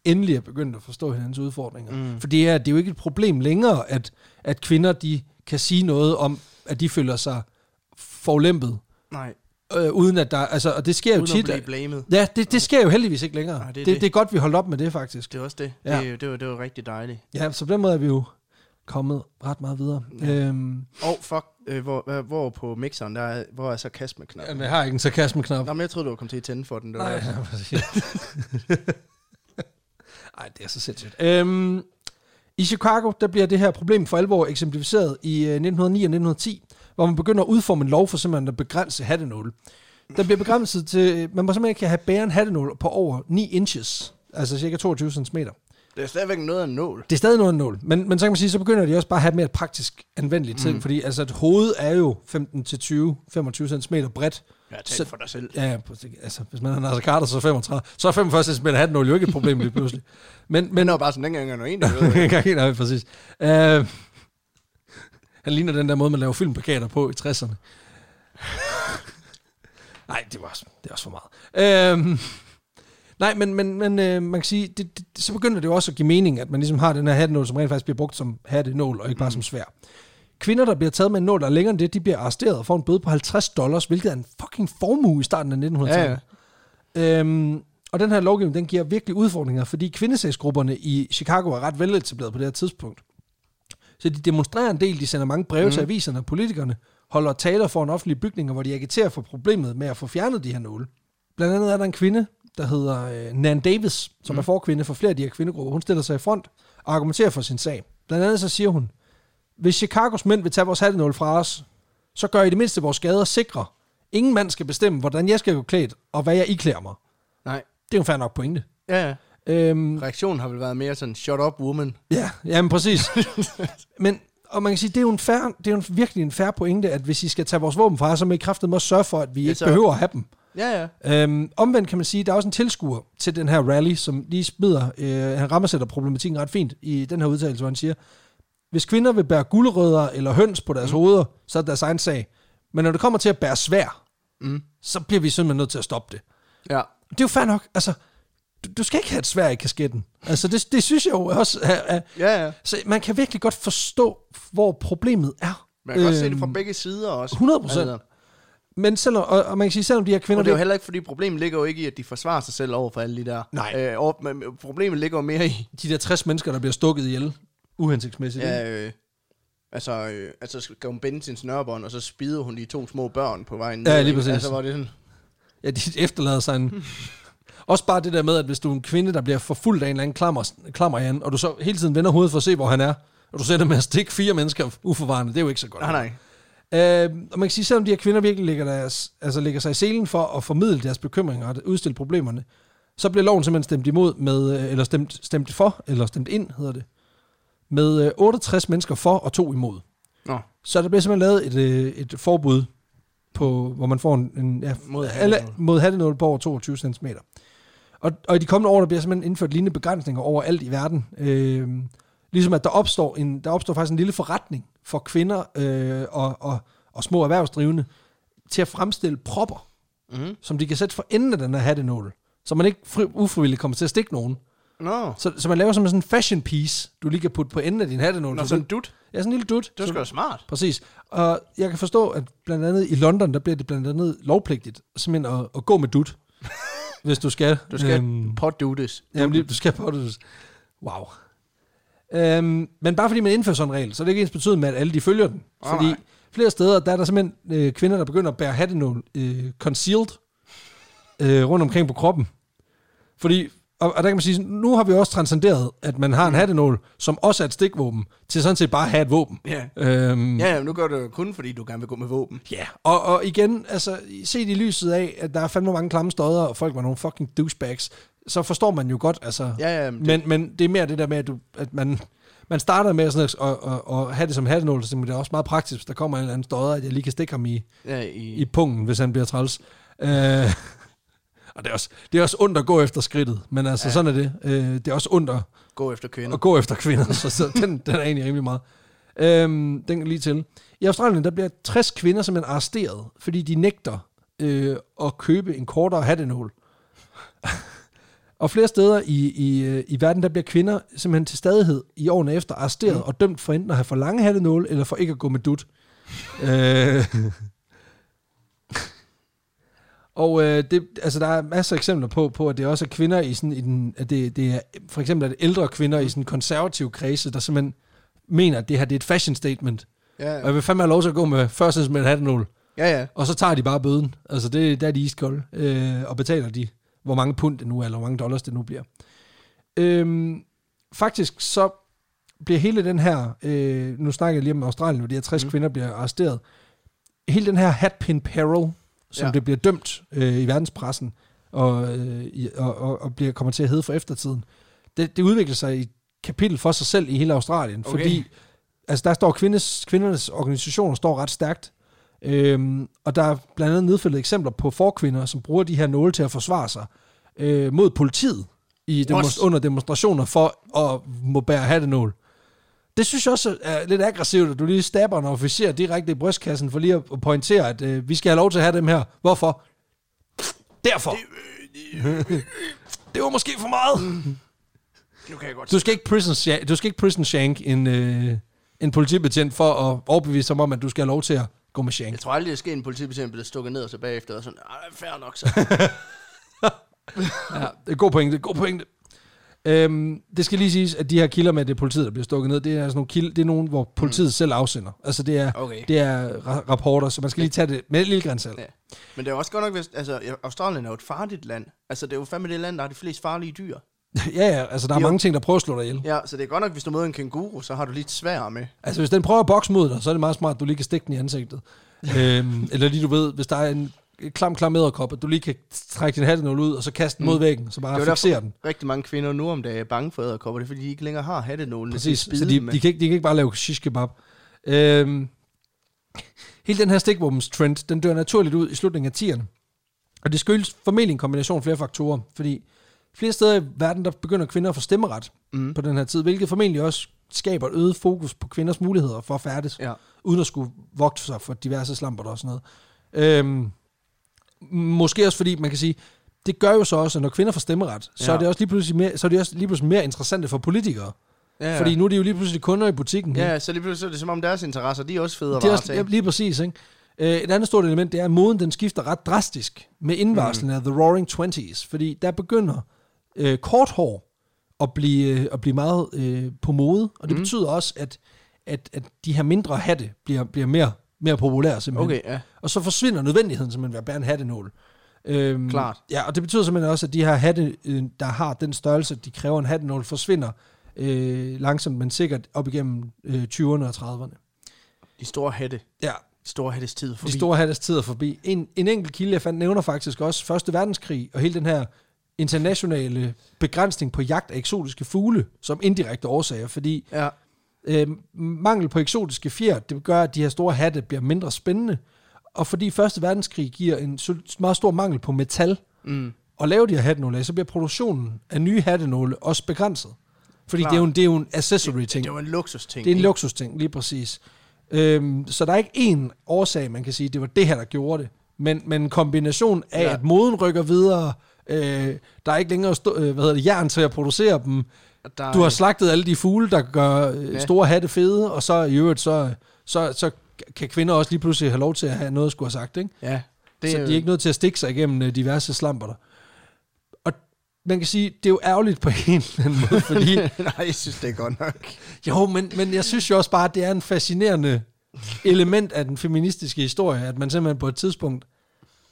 endelig er begyndt at forstå hinandens udfordringer. Mm. For det er, det er jo ikke et problem længere, at, at kvinder de kan sige noget om, at de føler sig forlæmpet, Nej, øh, uden at der, altså, og det sker jo uden at tit. blive At, blamet. ja, det, det sker jo heldigvis ikke længere. Nej, det er det, det. det er godt, vi holdt op med det faktisk. Det er også det. Ja. Ja. Det, det, var, det var rigtig dejligt. Ja, så på den måde er vi jo kommet ret meget videre. Ja. Øhm, Og oh, fuck, øh, hvor, hvor på mixeren, der er, hvor er sarkasmeknappen? jamen, jeg har ikke en sarkasmeknap. Nå, men jeg troede, du var kommet til at tænde for den. Det Nej, ja, præcis. Ej, det er så sindssygt. Øhm, I Chicago, der bliver det her problem for alvor eksemplificeret i øh, 1909 og 1910, hvor man begynder at udforme en lov for simpelthen at begrænse hattenåle. Der bliver begrænset til, man må simpelthen ikke have bære en hattenål på over 9 inches, altså cirka 22 cm. Det er stadigvæk noget af en nål. Det er stadig noget af en nål, men, men så kan man sige, så begynder de også bare at have mere praktisk anvendeligt ting, Mm. fordi altså et hoved er jo 15-20-25 cm bredt, Ja, tal for dig selv. Ja, altså, hvis man har Nasser Carter, så er 35. Så er 45 cm hattenål jo ikke et problem lige pludselig. Men, men Men det var bare sådan, dengang er noget en, der. Engang helt nej, præcis. Uh, han ligner den der måde, man laver filmplakater på i 60'erne. Nej, det var også, det er også for meget. Uh, nej, men, men, men uh, man kan sige, det, det, så begynder det jo også at give mening, at man ligesom har den her hattenål, som rent faktisk bliver brugt som hattenål, og ikke bare som svær. Kvinder, der bliver taget med en nål, der er længere end det, de bliver arresteret og får en bøde på 50 dollars, hvilket er en fucking formue i starten af 1900-tallet. Ja, ja. Øhm, og den her lovgivning, den giver virkelig udfordringer, fordi kvindesagsgrupperne i Chicago er ret veletableret på det her tidspunkt. Så de demonstrerer en del, de sender mange breve mm. til aviserne og politikerne, holder taler for en offentlig bygning, hvor de agiterer for problemet med at få fjernet de her nåle. Blandt andet er der en kvinde, der hedder øh, Nan Davis, som mm. er forkvinde for flere af de her kvindegrupper. Hun stiller sig i front og argumenterer for sin sag. Blandt andet så siger hun, hvis Chicagos mænd vil tage vores hattenål fra os, så gør I det mindste vores gader sikre. Ingen mand skal bestemme, hvordan jeg skal gå klædt, og hvad jeg iklæder mig. Nej. Det er jo en fair nok pointe. Ja, ja. Øhm, Reaktionen har vel været mere sådan, shut up, woman. ja, jamen præcis. Men, og man kan sige, det er jo, en fair, det er jo en, virkelig en fair pointe, at hvis I skal tage vores våben fra os, så må I kraftet må sørge for, at vi Ja, ikke behøver at have dem. Ja, ja. Øhm, omvendt kan man sige, der er også en tilskuer til den her rally, som lige smider, øh, han rammesætter problematikken ret fint i den her udtalelse, hvor han siger, hvis kvinder vil bære guldrødder eller høns på deres mm. hoveder, så er det deres egen sag. Men når det kommer til at bære svær, Mm. så bliver vi simpelthen nødt til at stoppe det. Ja. Det er jo fair nok. Altså, du, du skal ikke have et svær i kasketten. Altså, det, det synes jeg jo også er, er, Ja, ja. Så man kan virkelig godt forstå, hvor problemet er. Man kan godt se det Øhm, fra begge sider også. 100%. Altså, Men selvom, og, og man kan sige, selvom de her kvinder... Og det er jo heller ikke, fordi problemet ligger jo ikke i, at de forsvarer sig selv over for alle de der. Nej. Øh, over, men problemet ligger jo mere i, de der 60 mennesker, der bliver stukket ihjel, uhensigtsmæssigt. ja, øh, altså, øh, altså skal hun binde sin snørbånd, og så spider hun de to små børn på vejen Ja, ned, lige præcis. Altså, hvor det sådan, Ja, de efterlader sig en... Også bare det der med, at hvis du er en kvinde, der bliver forfulgt af en eller anden klammer, klammer og du så hele tiden vender hovedet for at se, hvor han er, og du sætter med at stikke fire mennesker uforvarende, det er jo ikke så godt. nej, nej. Øh, og man kan sige, selvom de her kvinder virkelig lægger, deres, altså lægger sig i selen for at formidle deres bekymringer og udstille problemerne, så bliver loven simpelthen stemt imod med, øh, eller stemt, stemt for, eller stemt ind, hedder det, med øh, 68 mennesker for og to imod. Nå, Så der bliver simpelthen lavet et, øh, et forbud, på, hvor man får en, en ja, Mod alle, mod hattenål på over 22 cm. Og, og i de kommende år, der bliver simpelthen indført lignende begrænsninger overalt i verden. Øh, ligesom at der opstår, en, der opstår faktisk en lille forretning for kvinder øh, og, og, og små erhvervsdrivende til at fremstille propper, mm-hmm. som de kan sætte for enden af den her hattenål, så man ikke fri, ufrivilligt kommer til at stikke nogen. Nå, Så, så man laver som sådan en fashion piece, du lige kan putte på enden af din hattenål. Nå så sådan en dut. ja, sådan en lille dut. Det sgu da smart. Præcis. Og jeg kan forstå, at blandt andet i London, der bliver det blandt andet lovpligtigt simpelthen at, at gå med dut, hvis du skal. Du skal Øhm, Påduttes. jamen, lige- du skal det. Wow. Øhm, men bare fordi man indfører sådan en regel, så er det ikke ens betydende med, at alle de følger den. Nej, Fordi nej. flere steder, der er der simpelthen øh, kvinder, der begynder at bære hattenål øh, concealed øh, rundt omkring på kroppen. Fordi, og, og der kan man sige, nu har vi også transcenderet, at man har en hattenål, som også er et stikvåben, til sådan set bare at have et våben. Ja. Øhm, Ja, ja, nu gør det jo kun, fordi du gerne vil gå med våben. Ja, og, og igen, altså, set i lyset af, at der er fandme mange klamme stodder, og folk var nogle fucking douchebags, så forstår man jo godt, altså. Ja, ja, men det, men, men det er mere det der med, at, du, at man, man starter med sådan at, at, at, at have det som hattenål, så det er også meget praktisk, hvis der kommer en eller anden stodder, at jeg lige kan stikke ham i, Ja, i, i pungen, hvis han bliver træls. Øh, og det er, også, det er også ondt at gå efter skridtet, men altså ja. sådan er det. Øh, det er også ondt at, gå efter kvinder. at gå efter kvinder, så, så den, den er egentlig rimelig meget. Øhm, den kan lige til. I Australien, der bliver 60 kvinder simpelthen arresteret, fordi de nægter øh, at købe en kortere hattenål. Og flere steder i, i, øh, i verden, der bliver kvinder simpelthen til stadighed i årene efter arresteret mm. og dømt for enten at have for lange hattenåle, eller for ikke at gå med dut. øh, og øh, det, altså, der er masser af eksempler på, på, at det også er kvinder i sådan, i den, at det, det er, for eksempel er det ældre kvinder i sådan konservative kredse, der simpelthen mener, at det her det er et fashion statement. Ja, Og jeg vil fandme have lov til at gå med først med en hattenål. ja, ja. Og så tager de bare bøden. Altså, det, der er de iskolde. Øh, og betaler de, hvor mange pund det nu er, eller hvor mange dollars det nu bliver. Øhm, faktisk så bliver hele den her, øh, nu snakker jeg lige om Australien, hvor de her 60 mm. kvinder bliver arresteret. Hele den her hatpin peril, som ja. Det bliver dømt øh, i verdenspressen, og, øh, og, og, og bliver, kommer til at hedde for eftertiden, det, det udvikler sig i kapitel for sig selv i hele Australien, Okay. fordi altså, der står kvindes, kvindernes organisationer står ret stærkt, Øhm, og der er blandt andet nedfældet eksempler på forkvinder, som bruger de her nåle til at forsvare sig øh, mod politiet i demonst- under demonstrationer for at må bære hattenål. Det synes jeg også er lidt aggressivt, at du lige stabber en officer direkte i brystkassen for lige at pointere, at øh, vi skal have lov til at have dem her. Hvorfor? Derfor. Det var måske for meget. Nu kan jeg godt Du skal ikke prison, du skal ikke prison shank en, øh, en politibetjent for at overbevise ham om, at du skal have lov til at shank. Jeg tror aldrig, det sker en politibetjent, bliver stukket ned og så bagefter, og sådan, "Ej, fair nok så. Ja, det er god pointe, god pointe. Øhm, det skal lige siges, at de her kilder med, at det er politiet, der bliver stukket ned, det er altså nogle, kilder, det er nogen, hvor politiet mm. selv afsender. Altså det er, Okay. det er ra- rapporter, så man skal lige tage det med et lille grænsalt. Ja. Men det er også godt nok, hvis, altså, Australien er jo et farligt land. Altså, det er jo fandme det land, der har de flest farlige dyr. ja, ja, altså der er Jo. mange ting, der prøver at slå dig ihjel. Ja, så det er godt nok, hvis du møder en kænguru, så har du lidt svær med. Altså hvis den prøver at bokse mod dig, så er det meget smart, at du lige kan stikke den i ansigtet. øhm, eller lige du ved, hvis der er en klam, klam æderkop, at du lige kan trække din hattenål ud, og så kaste den mod væggen, så bare er fixere den. rigtig mange kvinder nu om dagen er bange for æderkopper. Det er, fordi de ikke længere har hattenålene Præcis, så de, med. de, kan ikke, de kan ikke bare lave shish kebab. Øhm, hele den her stikvåbenstrend, den dør naturligt ud i slutningen af 10'erne. Og det skyldes formentlig en kombination af flere faktorer, fordi flere steder i verden, der begynder kvinder at få stemmeret Mm. på den her tid, hvilket formentlig også skaber et øget fokus på kvinders muligheder for at færdes, Ja. uden at skulle vogte sig for diverse slamper og sådan noget. Øhm, måske også fordi, man kan sige, det gør jo så også, at når kvinder får stemmeret, så, Ja. er det også lige pludselig mere, så er det også lige pludselig mere interessante for politikere. Ja, ja. Fordi nu er de jo lige pludselig kunder i butikken. Ja, så lige pludselig er det som om deres interesser, de er også fede at det er også, varetage. ja, lige præcis. Ikke? Øh, et andet stort element, det er, at moden den skifter ret drastisk med indvarslen mm. af The Roaring Twenties. Fordi der begynder øh, kort hår at blive, øh, at blive meget øh, på mode. Og det mm. betyder også, at, at, at de her mindre hatte bliver, bliver mere, mere populære simpelthen. Okay, ja. Og så forsvinder nødvendigheden simpelthen ved at bære en hattenål. Øhm, Klart. Ja, og det betyder simpelthen også, at de her hatte, øh, der har den størrelse, de kræver en hattenål, forsvinder øh, langsomt, men sikkert op igennem øh, 20'erne og 30'erne. De store hatte. Ja, De store hattes tid er forbi. de store hattes tid er forbi. En, en enkelt kilde, jeg fandt, nævner faktisk også Første Verdenskrig, og hele den her internationale begrænsning på jagt af eksotiske fugle, som indirekte årsager, fordi Ja. øh, mangel på eksotiske fjer, det gør, at de her store hatte bliver mindre spændende, og fordi Første Verdenskrig giver en meget stor mangel på metal, Mm. og lave de her hattenåle af, så bliver produktionen af nye hattenåle også begrænset. Fordi det er, jo en, det er jo en accessory ting. Det er jo en luksusting. Det er en luksusting, lige præcis. Øhm, så der er ikke én årsag, man kan sige, det var det her, der gjorde det. Men, men en kombination af, ja. at moden rykker videre, øh, der er ikke længere stå, øh, hvad hedder det, jern til at producere dem, Der, du har slagtet alle de fugle, der gør øh, Ja. store hatte fede, og så i øvrigt, så, så, så kan kvinder også lige pludselig have lov til at have noget at skulle have sagt, ikke? Ja. Det så de er ikke nødt til at stikke sig igennem øh, diverse slamper der. Og man kan sige, det er jo ærgerligt på en eller anden måde, fordi Nej, jeg synes, det er godt nok. Jo, men, men jeg synes jo også bare, at det er en fascinerende element af den feministiske historie, at man simpelthen på et tidspunkt,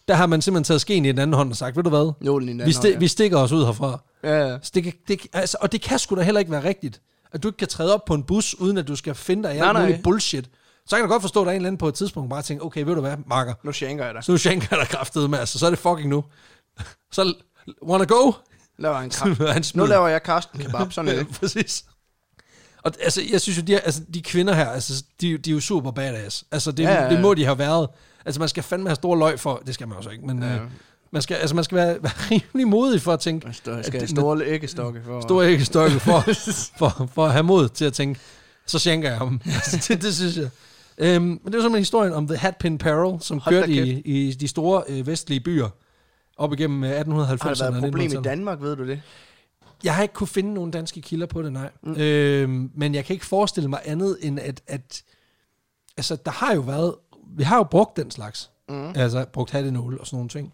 der har man simpelthen taget skeen i den anden hånd og sagt, ved du hvad, den i den vi, anden sti- hånd, ja. vi stikker os ud herfra. Ja, ja. Så det, kan- det, altså, og det kan sgu da heller ikke være rigtigt, at du ikke kan træde op på en bus, uden at du skal finde dig i Nej, alt nej. muligt bullshit. Så kan jeg da godt forstå, at der er en eller anden på et tidspunkt bare tænker, okay, ved du hvad, Marker, Nu shanker jeg dig. så nu shanker jeg dig kraftedet med, altså, så er det fucking nu. Så wanna go? Laver en kar- Han nu smider- laver jeg Karsten kebab, sådan er det. Præcis. Og altså, jeg synes jo, de, her, altså, de kvinder her, altså, de, de er jo super badass. Altså, det, ja, ja. ja. det må de have været. Altså, man skal fandme have store løg for, det skal man også ikke, men Ja. øh, man, skal, altså, man skal være, være rimelig modig for at tænke, Jeg skal at have store æggestokke for... Stor ikke stokke for, for, for at have mod til at tænke, så skænker jeg ham. altså, det, det synes jeg. Øhm, men det er jo simpelthen historien om The Hatpin Peril, som Hold kørte i, i de store øh, vestlige byer op igennem øh, 1890'erne Har der været et problem i 1900-tallet. Danmark, ved du det? Jeg har ikke kunne finde nogen danske kilder på det, nej. Mm. Øhm, men jeg kan ikke forestille mig andet end, at, at altså, der har jo været, vi har jo brugt den slags. Mm. Altså brugt hattenåle og sådan nogle ting.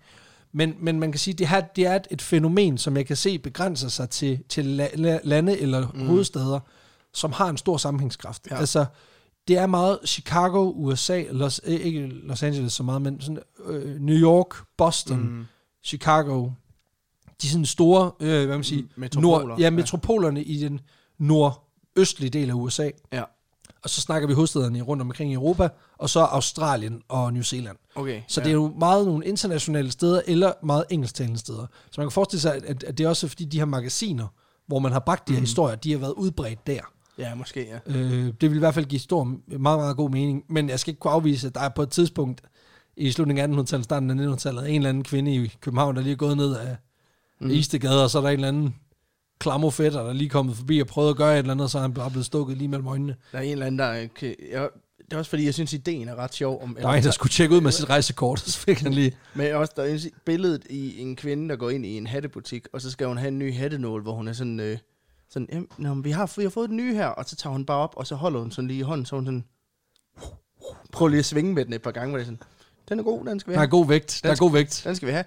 Men, men man kan sige, det her det er et, et fænomen, som jeg kan se begrænser sig til, til la- la- lande eller mm. hovedsteder, som har en stor sammenhængskraft. Ja. Ja. Altså, det er meget Chicago, USA, Los, eh, ikke Los Angeles så meget, men sådan, øh, New York, Boston, mm. Chicago, de sådan store, øh, hvad man siger, Metropoler. Nord, ja, metropolerne i den nordøstlige del af USA. Ja. Og så snakker vi hovedstederne rundt omkring i Europa, og så Australien og New Zealand. Okay. Så ja. det er jo meget nogle internationale steder, eller meget engelsktalende steder. Så man kan forestille sig, at, at det er også fordi de her magasiner, hvor man har bragt de her historier, de har været udbredt der. Ja, måske, ja. Øh, det vil i hvert fald give stor, meget, meget god mening. Men jeg skal ikke kunne afvise, at der er på et tidspunkt i slutningen af 1800-tallet, starten af 1900-tallet, en eller anden kvinde i København, der lige er gået ned af mm. Istegade, og så er der en eller anden klamofætter, der er lige kommet forbi og prøvet at gøre et eller andet, så er han bare blevet stukket lige mellem øjnene. Der er en eller anden, der... Kan, jeg, det er også fordi, jeg synes, ideen er ret sjov. Om, Der var en, der skulle tjekke ud med sit rejsekort, så fik han lige... Men også, der er et billedet i en kvinde, der går ind i en hattebutik, og så skal hun have en ny hattenål, hvor hun er sådan... Øh, sådan "Jamen, nå, vi, har, vi har fået den nye her, og så tager hun bare op, og så holder hun sådan lige i hånden, så hun sådan... Prøv lige at svinge med den et par gange, hvor det er sådan... Den er god, den skal vi Der er have. god vægt. Der er god vægt. Den skal vi have.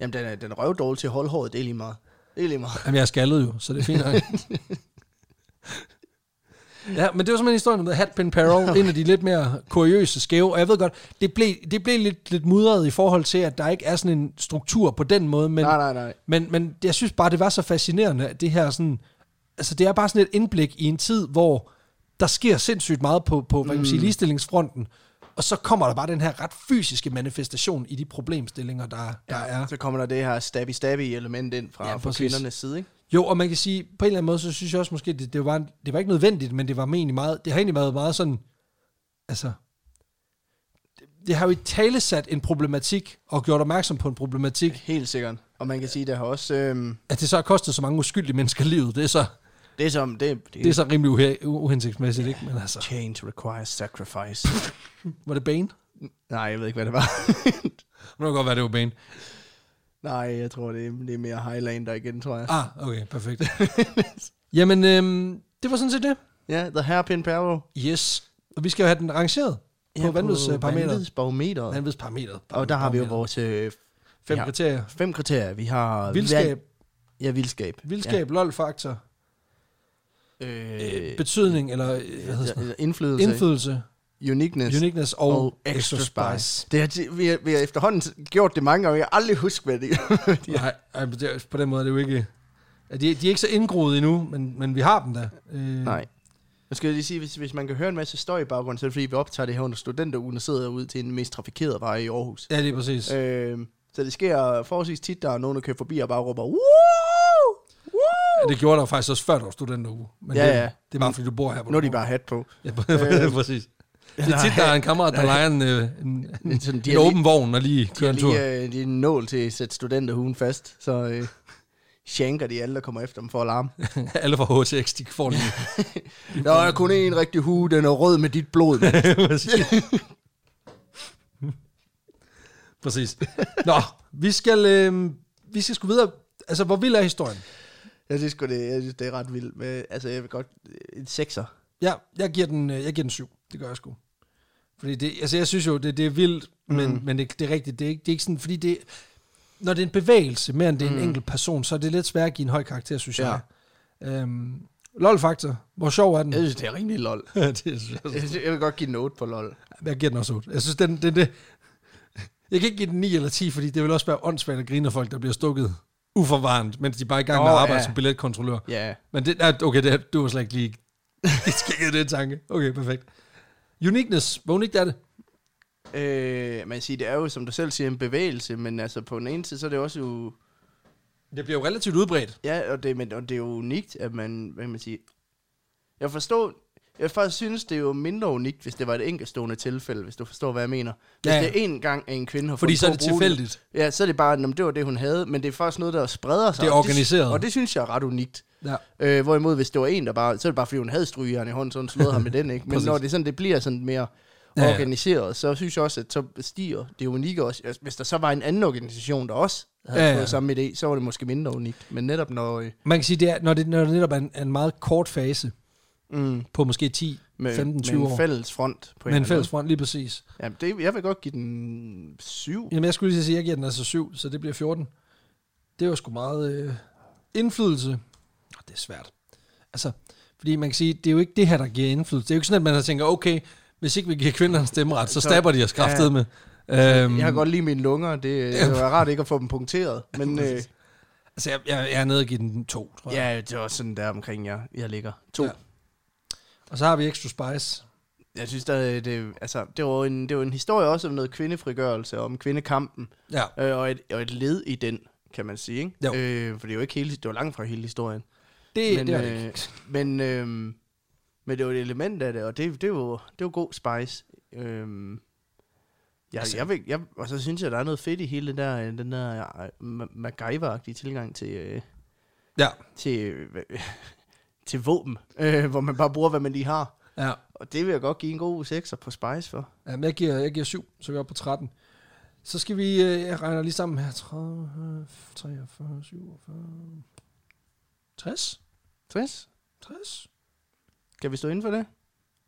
Jamen, den er, den er røvdårlig til at holde håret, det er lige meget. Det er lige meget. Jamen, jeg er skaldet jo, så det er fint. nok. ja, men det var simpelthen historien om The Hatpin Peril, en af de lidt mere kuriøse skæve, og jeg ved godt, det blev, det blev lidt, lidt mudret i forhold til, at der ikke er sådan en struktur på den måde, men, nej, nej, nej. men, men jeg synes bare, det var så fascinerende, at det her sådan, altså det er bare sådan et indblik i en tid, hvor der sker sindssygt meget på, på hvad kan man sige, ligestillingsfronten, og så kommer der bare den her ret fysiske manifestation i de problemstillinger, der, der er. Så kommer der det her stabby-stabby element ind fra, Ja, ja, fra kvindernes side, ikke? Jo, og man kan sige, på en eller anden måde, så synes jeg også måske, det, det, var, det var ikke nødvendigt, men det var egentlig meget, det har egentlig været meget sådan, altså, det, det har jo i tale sat en problematik, og gjort opmærksom på en problematik, Helt sikkert. Og man kan sige, der har også... Øhm, at det så har kostet så mange uskyldige mennesker livet, det er så, det er som... Det, det, det er så rimelig uhe, uhensigtsmæssigt, ikke? Men altså, Change requires sacrifice. var det Bane? Nej, jeg ved ikke, hvad det var. Det må godt være, det var Bane. Nej, jeg tror, det er, det er mere Highlander igen, tror jeg. Ah, okay, perfekt. Jamen, øhm, det var sådan set det. Ja, The Hairpin Barrel. Yes. Og vi skal jo have den rangeret på ja, vanvidsparameteret. Vanvidsbarometeret. Vanvidsparameteret. Og der har vi jo vores øh, Fem ja. kriterier. fem kriterier. Vi har... Vildskab, Ja, vildskab. vildskab, ja. lol-faktor. Øh, Øh, betydning, eller øh, hvad hedder eller indflydelse. indflydelse, uniqueness. uniqueness og, og extra spice. Det har, vi, har, vi har efterhånden gjort det mange gange, jeg har aldrig husket, hvad det er. Ja. Nej, ej, det er- på den måde er det jo ikke... De, de er ikke så indgroet endnu, men, men vi har dem da. Øh, Nej. Jeg skal lige sige, hvis, hvis man kan høre en masse støj i baggrunden, så er det fordi, vi optager det her under studenterugen og sidder ud til en mest trafikerede vej i Aarhus. Ja, lige præcis. Øh, så det sker forholdsvis tit, der er nogen, der kører forbi og bare råber, Woo! Woo! Ja, det gjorde der faktisk også før, der var studenteruge. Men Ja, det, ja. det er bare, fordi du bor her. hvor Nu er du de bare hat på. Ja, præcis. Det er tit, der er en kammerat, der leger en, øh, en, en, Sådan, en åben vogn og lige kører en tur. lige, øh, de er en nål til at sætte studenterhuen fast, så øh, shanker de alle, der kommer efter dem for alarm. Alle fra HTX, de får lige... Der er kun én rigtig hue, den er rød med dit blod. Præcis. Nå, vi skal, øh, vi skal sgu videre. Altså, hvor vild er historien? Jeg synes sgu, det, jeg synes, det er ret vildt. Men, altså, jeg vil godt... En sekser. Ja, jeg giver den, øh, jeg giver den syv. Det gør jeg sgu. Fordi det, altså jeg synes jo, det, det er vildt, men, Mm. men det, det er rigtigt. Det er, ikke, det er ikke sådan, fordi det, når det er en bevægelse, mere end det er en Mm. enkelt person, så er det lidt svært at give en høj karakter, synes Ja. jeg. Øhm, LOL-faktor. Hvor sjov er den? Jeg synes, det er rigtig lol. det synes jeg, Jeg, synes, jeg vil godt give den 8 på lol. jeg giver den også 8. Jeg synes, den, den, det, jeg kan ikke give den 9 eller 10, fordi det vil også være åndssvagt at grine af folk, der bliver stukket uforvarende, mens de bare er i gang med Åh, at arbejde ja. som billetkontrollør. Ja. Men det, okay, det, du var slet ikke lige... Skækkede det tanke. Okay, perfekt. Uniqueness. Hvor unikt er det? Øh, man siger, det er jo, som du selv siger, en bevægelse, men altså på den ene side, så er det også jo... Det bliver jo relativt udbredt. Ja, og det, men, og det er jo unikt, at man, hvad kan man sige... Jeg forstår, jeg faktisk synes, det er jo mindre unikt, hvis det var et enkeltstående tilfælde, hvis du forstår, hvad jeg mener. Hvis Ja, det er en gang, en kvinde har Fordi så er det tilfældigt. Ja, så er det bare, at det var det, hun havde, men det er faktisk noget, der spreder sig. Det er og organiseret. Og det synes jeg er ret unikt. Ja. Øh, hvorimod, hvis det var en, der bare, så er det bare, fordi hun havde strygejern i hånden, så hun slået ham med den, ikke? Men når det, sådan, det bliver sådan mere Ja, organiseret, så synes jeg også, at så stiger det unikke også. Altså, Hvis der så var en anden organisation, der også havde Ja, ja, fået samme idé, så var det måske mindre unikt. Men netop når... øh, Man kan sige, det er, når, det, når det netop er en, en meget kort fase, Mm, på måske 10, med, 15, 20 med år. en fælles front. På med en fælles front, lige præcis. Jamen, det, jeg vil godt give den syv. Jamen, jeg skulle lige sige, at jeg giver den altså 7, så det bliver 14. Det var sgu meget øh, indflydelse. Oh, det er svært. Altså, fordi man kan sige, det er jo ikke det her, der giver indflydelse. Det er jo ikke sådan, at man har tænker, okay, hvis ikke vi giver kvinderne stemmeret, så Så- stabber de os kraftet Ja. med. Jeg Øhm, kan godt lide mine lunger. Det, det var rart ikke at få dem punkteret. Men øh, Altså, jeg, jeg, jeg er nede og give den 2, tror jeg. ja, det var sådan der omkring, jeg, jeg ligger. To. Ja. Og så har vi Extra Spice. Jeg synes, der, det, altså, det, var en, det var en historie også om noget kvindefrigørelse, om kvindekampen, Ja, øh, og, et, og et led i den, kan man sige. Ikke? Jo. Øh, for det er jo ikke hele, det var langt fra hele historien. det, men, det var det øh, ikke. Men, øh, men det var et element af det, og det, det, var, det var god spice. Øh, ja, Altså- jeg vil, jeg, og så synes jeg, der er noget fedt i hele den der, øh, den der øh, Ma- MacGyver-agtige tilgang til, øh, Ja, til, øh, til våben, øh, hvor man bare bruger, hvad man lige har. ja. Og det vil jeg godt give en god 6'er på Spice for. ja men jeg, giver, jeg giver 7, så er vi oppe på 13. Så skal vi, øh, jeg regner lige sammen her, 30, 43, 47, 60? 60? 60? Kan vi stå inden for det?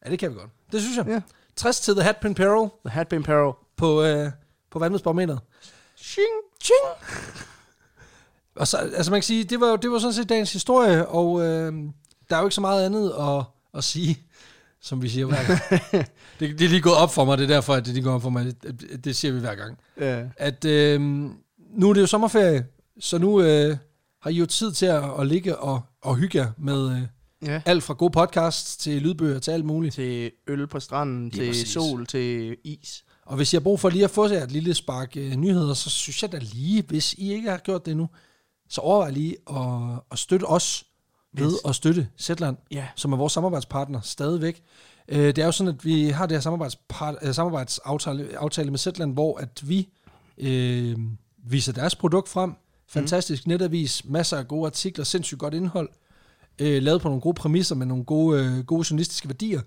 Ja, det kan vi godt. Det synes jeg. Ja. 60 til The Hatpin Peril The Hatpin Peril. på, øh, på vandmedsbarometeret. Shing! Ching! Og så, altså man kan sige, det var, det var sådan set dagens historie, og øh, der er jo ikke så meget andet at, at sige, som vi siger hver gang. det, det er lige gået op for mig, det er derfor, at det lige går op for mig, det, det, siger vi hver gang. Ja. At øh, nu er det jo sommerferie, så nu øh, har I jo tid til at, at ligge og, og hygge jer med øh, ja. alt fra gode podcasts til lydbøger til alt muligt. Til øl på stranden, Lige til præcis. sol, til is. Og hvis I har brug for lige at få jer et lille spark øh, nyheder, så synes jeg da lige, hvis I ikke har gjort det endnu, så overvej lige at, at støtte os ved Yes. at støtte Zetland, Ja. som er vores samarbejdspartner stadigvæk. Øh, det er jo sådan, at vi har det her samarbejdspart, øh, samarbejdsaftale aftale med Zetland, hvor at vi øh, viser deres produkt frem. Fantastisk netavis, masser af gode artikler, sindssygt godt indhold, øh, lavet på nogle gode præmisser med nogle gode, øh, gode journalistiske værdier.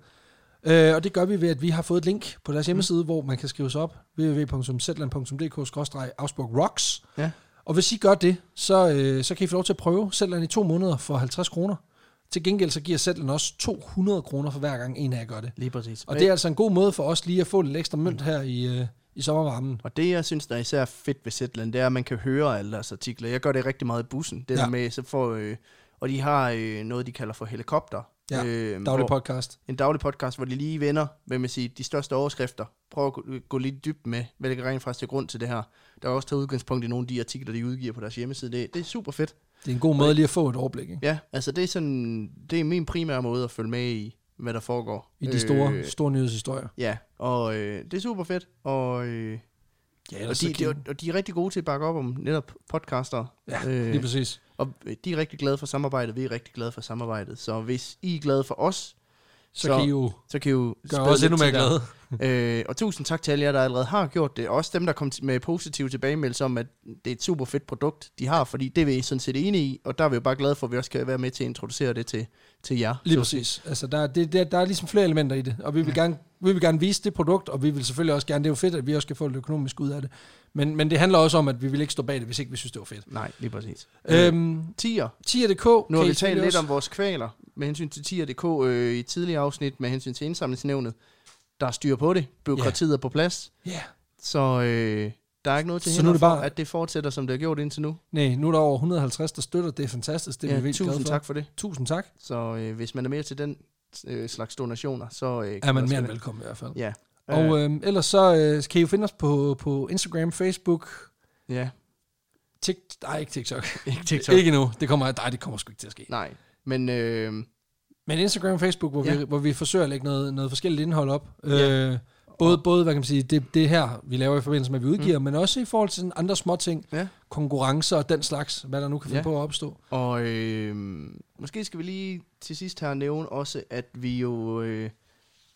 Øh, og det gør vi ved, at vi har fået et link på deres hjemmeside, hvor man kan skrive sig op, www.zetland.dk-rocks. Ja. Og hvis I gør det, så, øh, så kan I få lov til at prøve Zetland i to måneder for 50 kroner. Til gengæld så giver Zetland også 200 kroner for hver gang en af jer gør det. Lige præcis. Og det er altså en god måde for os lige at få lidt ekstra mønt her i, øh, i sommervarmen. Og det, jeg synes, der er især fedt ved Zetland, det er, at man kan høre alle deres artikler. Jeg gør det rigtig meget i bussen. Det Ja. der med, så får, øh, og de har øh, noget, de kalder for helikopter. Ja, øh, Daglig hvor- podcast. en daglig podcast, hvor de lige vender, hvad man siger, de største overskrifter. Prøv at gå, gå lidt dybt med, hvad det kan rent faktisk til grund til det her. Der er også taget udgangspunkt i nogle af de artikler, de udgiver på deres hjemmeside. Det, det er super fedt. Det er en god måde lige at få et overblik ikke? Ja, altså det er sådan, det er min primære måde at følge med i, hvad der foregår. i de store, Øh, store nyhedshistorier. ja, og øh, det er super fedt. Og, øh, Ja, og, de, de, og de er rigtig gode til at bakke op om netop podcaster. ja øh, lige præcis. Og de er rigtig glade for samarbejdet, vi er rigtig glade for samarbejdet. Så hvis I er glade for os, Så, så- kan I jo så kan I jo gøre os endnu mere glade. Øh, og tusind tak til alle jer, der allerede har gjort det. Også dem, der kom med positive tilbagemeldelser om, at det er et super fedt produkt, de har, fordi det er vi sådan set enige i, og der er vi jo bare glade for, at vi også kan være med til at introducere det til, til jer. Lige præcis. Altså, der, er- det, der, der er ligesom flere elementer i det, og vi vil, gerne, vi vil gerne vise det produkt, og vi vil selvfølgelig også gerne, det er jo fedt, at vi også kan få lidt økonomisk ud af det. Men, men det handler også om, at vi vil ikke stå bag det, hvis ikke vi synes, det var fedt. Nej, lige præcis. Øh, Øhm, tier. Tier.dk. Nu har vi talt lidt om vores kvaler med hensyn til tier.dk øh, i tidligere afsnit, med hensyn til indsamlingsnævnet. Der er styr på det. Byråkratiet er på plads. Ja, Så øh, der er ikke noget til Så nu er det for, bare- at det fortsætter, som det har gjort indtil nu. nej, nu er der over 150, der støtter. Det er fantastisk. Det er ja, vi vildt tusind for. tak for det. Tusind tak. Så øh, hvis man er mere til den øh, slags donationer, så... Øh, Er man mere end velkommen i hvert fald. Ja. Og øh, ellers så øh, kan I jo finde os på, på Instagram, Facebook, ja, Tik, nej, ikke TikTok. ikke TikTok. Ikke nu. Det kommer, nej, det kommer sgu ikke til at ske. Nej, men øh, Men Instagram og Facebook, hvor, Ja. vi, hvor vi forsøger at lægge noget, noget forskelligt indhold op. Ja. Øh, Både, både hvad kan man sige, det, det her, vi laver i forbindelse med, at vi udgiver, mm. men også i forhold til sådan andre små ting, Ja. konkurrencer og den slags, hvad der nu kan finde Ja. på at opstå. Og øh, måske skal vi lige til sidst her nævne også, at vi jo øh,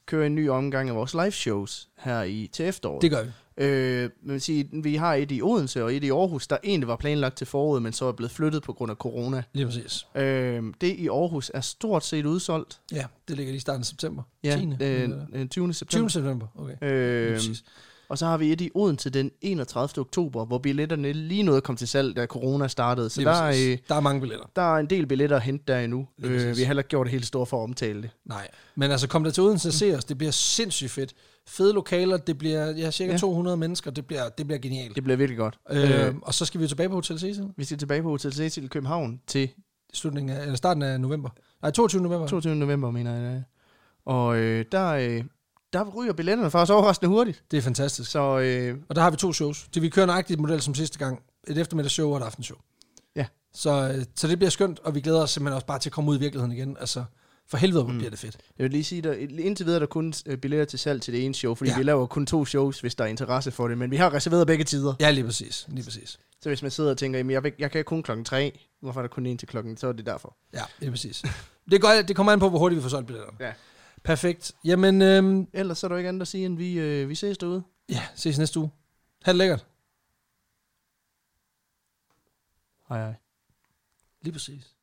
kører en ny omgang af vores live shows her i til efteråret. Det gør vi. Øh, man vil sige, vi har et i Odense og et i Aarhus, der egentlig var planlagt til foråret, men så er blevet flyttet på grund af corona. Lige præcis. Øh, det i Aarhus er stort set udsolgt. Ja, det ligger lige i starten af september. Ja, 10. øh, eller- øh, 20. september. 20. september, okay. Øh, præcis. og så har vi et i Odense den 31. oktober, hvor billetterne lige nåede at komme til salg, da corona startede. Så der er, øh, der er mange billetter. der er en del billetter at hente der endnu. Øh, vi har heller ikke gjort det helt store for at omtale det. Nej, men altså kom der til Odense og se os, det bliver sindssygt fedt. Fede lokaler, det bliver ja, cirka Ja. ja. 200 mennesker, det bliver, det bliver genialt. Det bliver virkelig godt. Øh, Øh, og så skal vi tilbage på Hotel Cecil vi skal tilbage på Hotel Cecil i København til slutningen af, eller starten af november. Nej, 22. november. 22. november, mener jeg. Og øh, der, øh, der ryger billetterne faktisk overraskende hurtigt. Det er fantastisk. Så øh, Og der har vi to shows. Det vi kører nøjagtigt model som sidste gang. Et eftermiddagsshow og et aftenshow. Ja. Så, øh, så det bliver skønt, og vi glæder os simpelthen også bare til at komme ud i virkeligheden igen. Altså, for helvede, hvor Mm. bliver det fedt. jeg vil lige sige, der, indtil videre er der kun øh, billetter til salg til det ene show, fordi Ja. vi laver kun to shows, hvis der er interesse for det. Men vi har reserveret begge tider. Ja, lige præcis. Lige præcis. Så hvis man sidder og tænker, jamen, jeg, jeg kan kun klokken 3, hvorfor er der kun en til klokken, så er det derfor. Ja, lige præcis. det, går, det kommer an på, hvor hurtigt vi får solgt billetterne. Ja. Perfekt. Jamen, øhm, Ellers så er der ikke andet at sige, end vi, øh, vi ses derude. ja, ses næste uge. Ha' det lækkert. Hej hej. Lige præcis.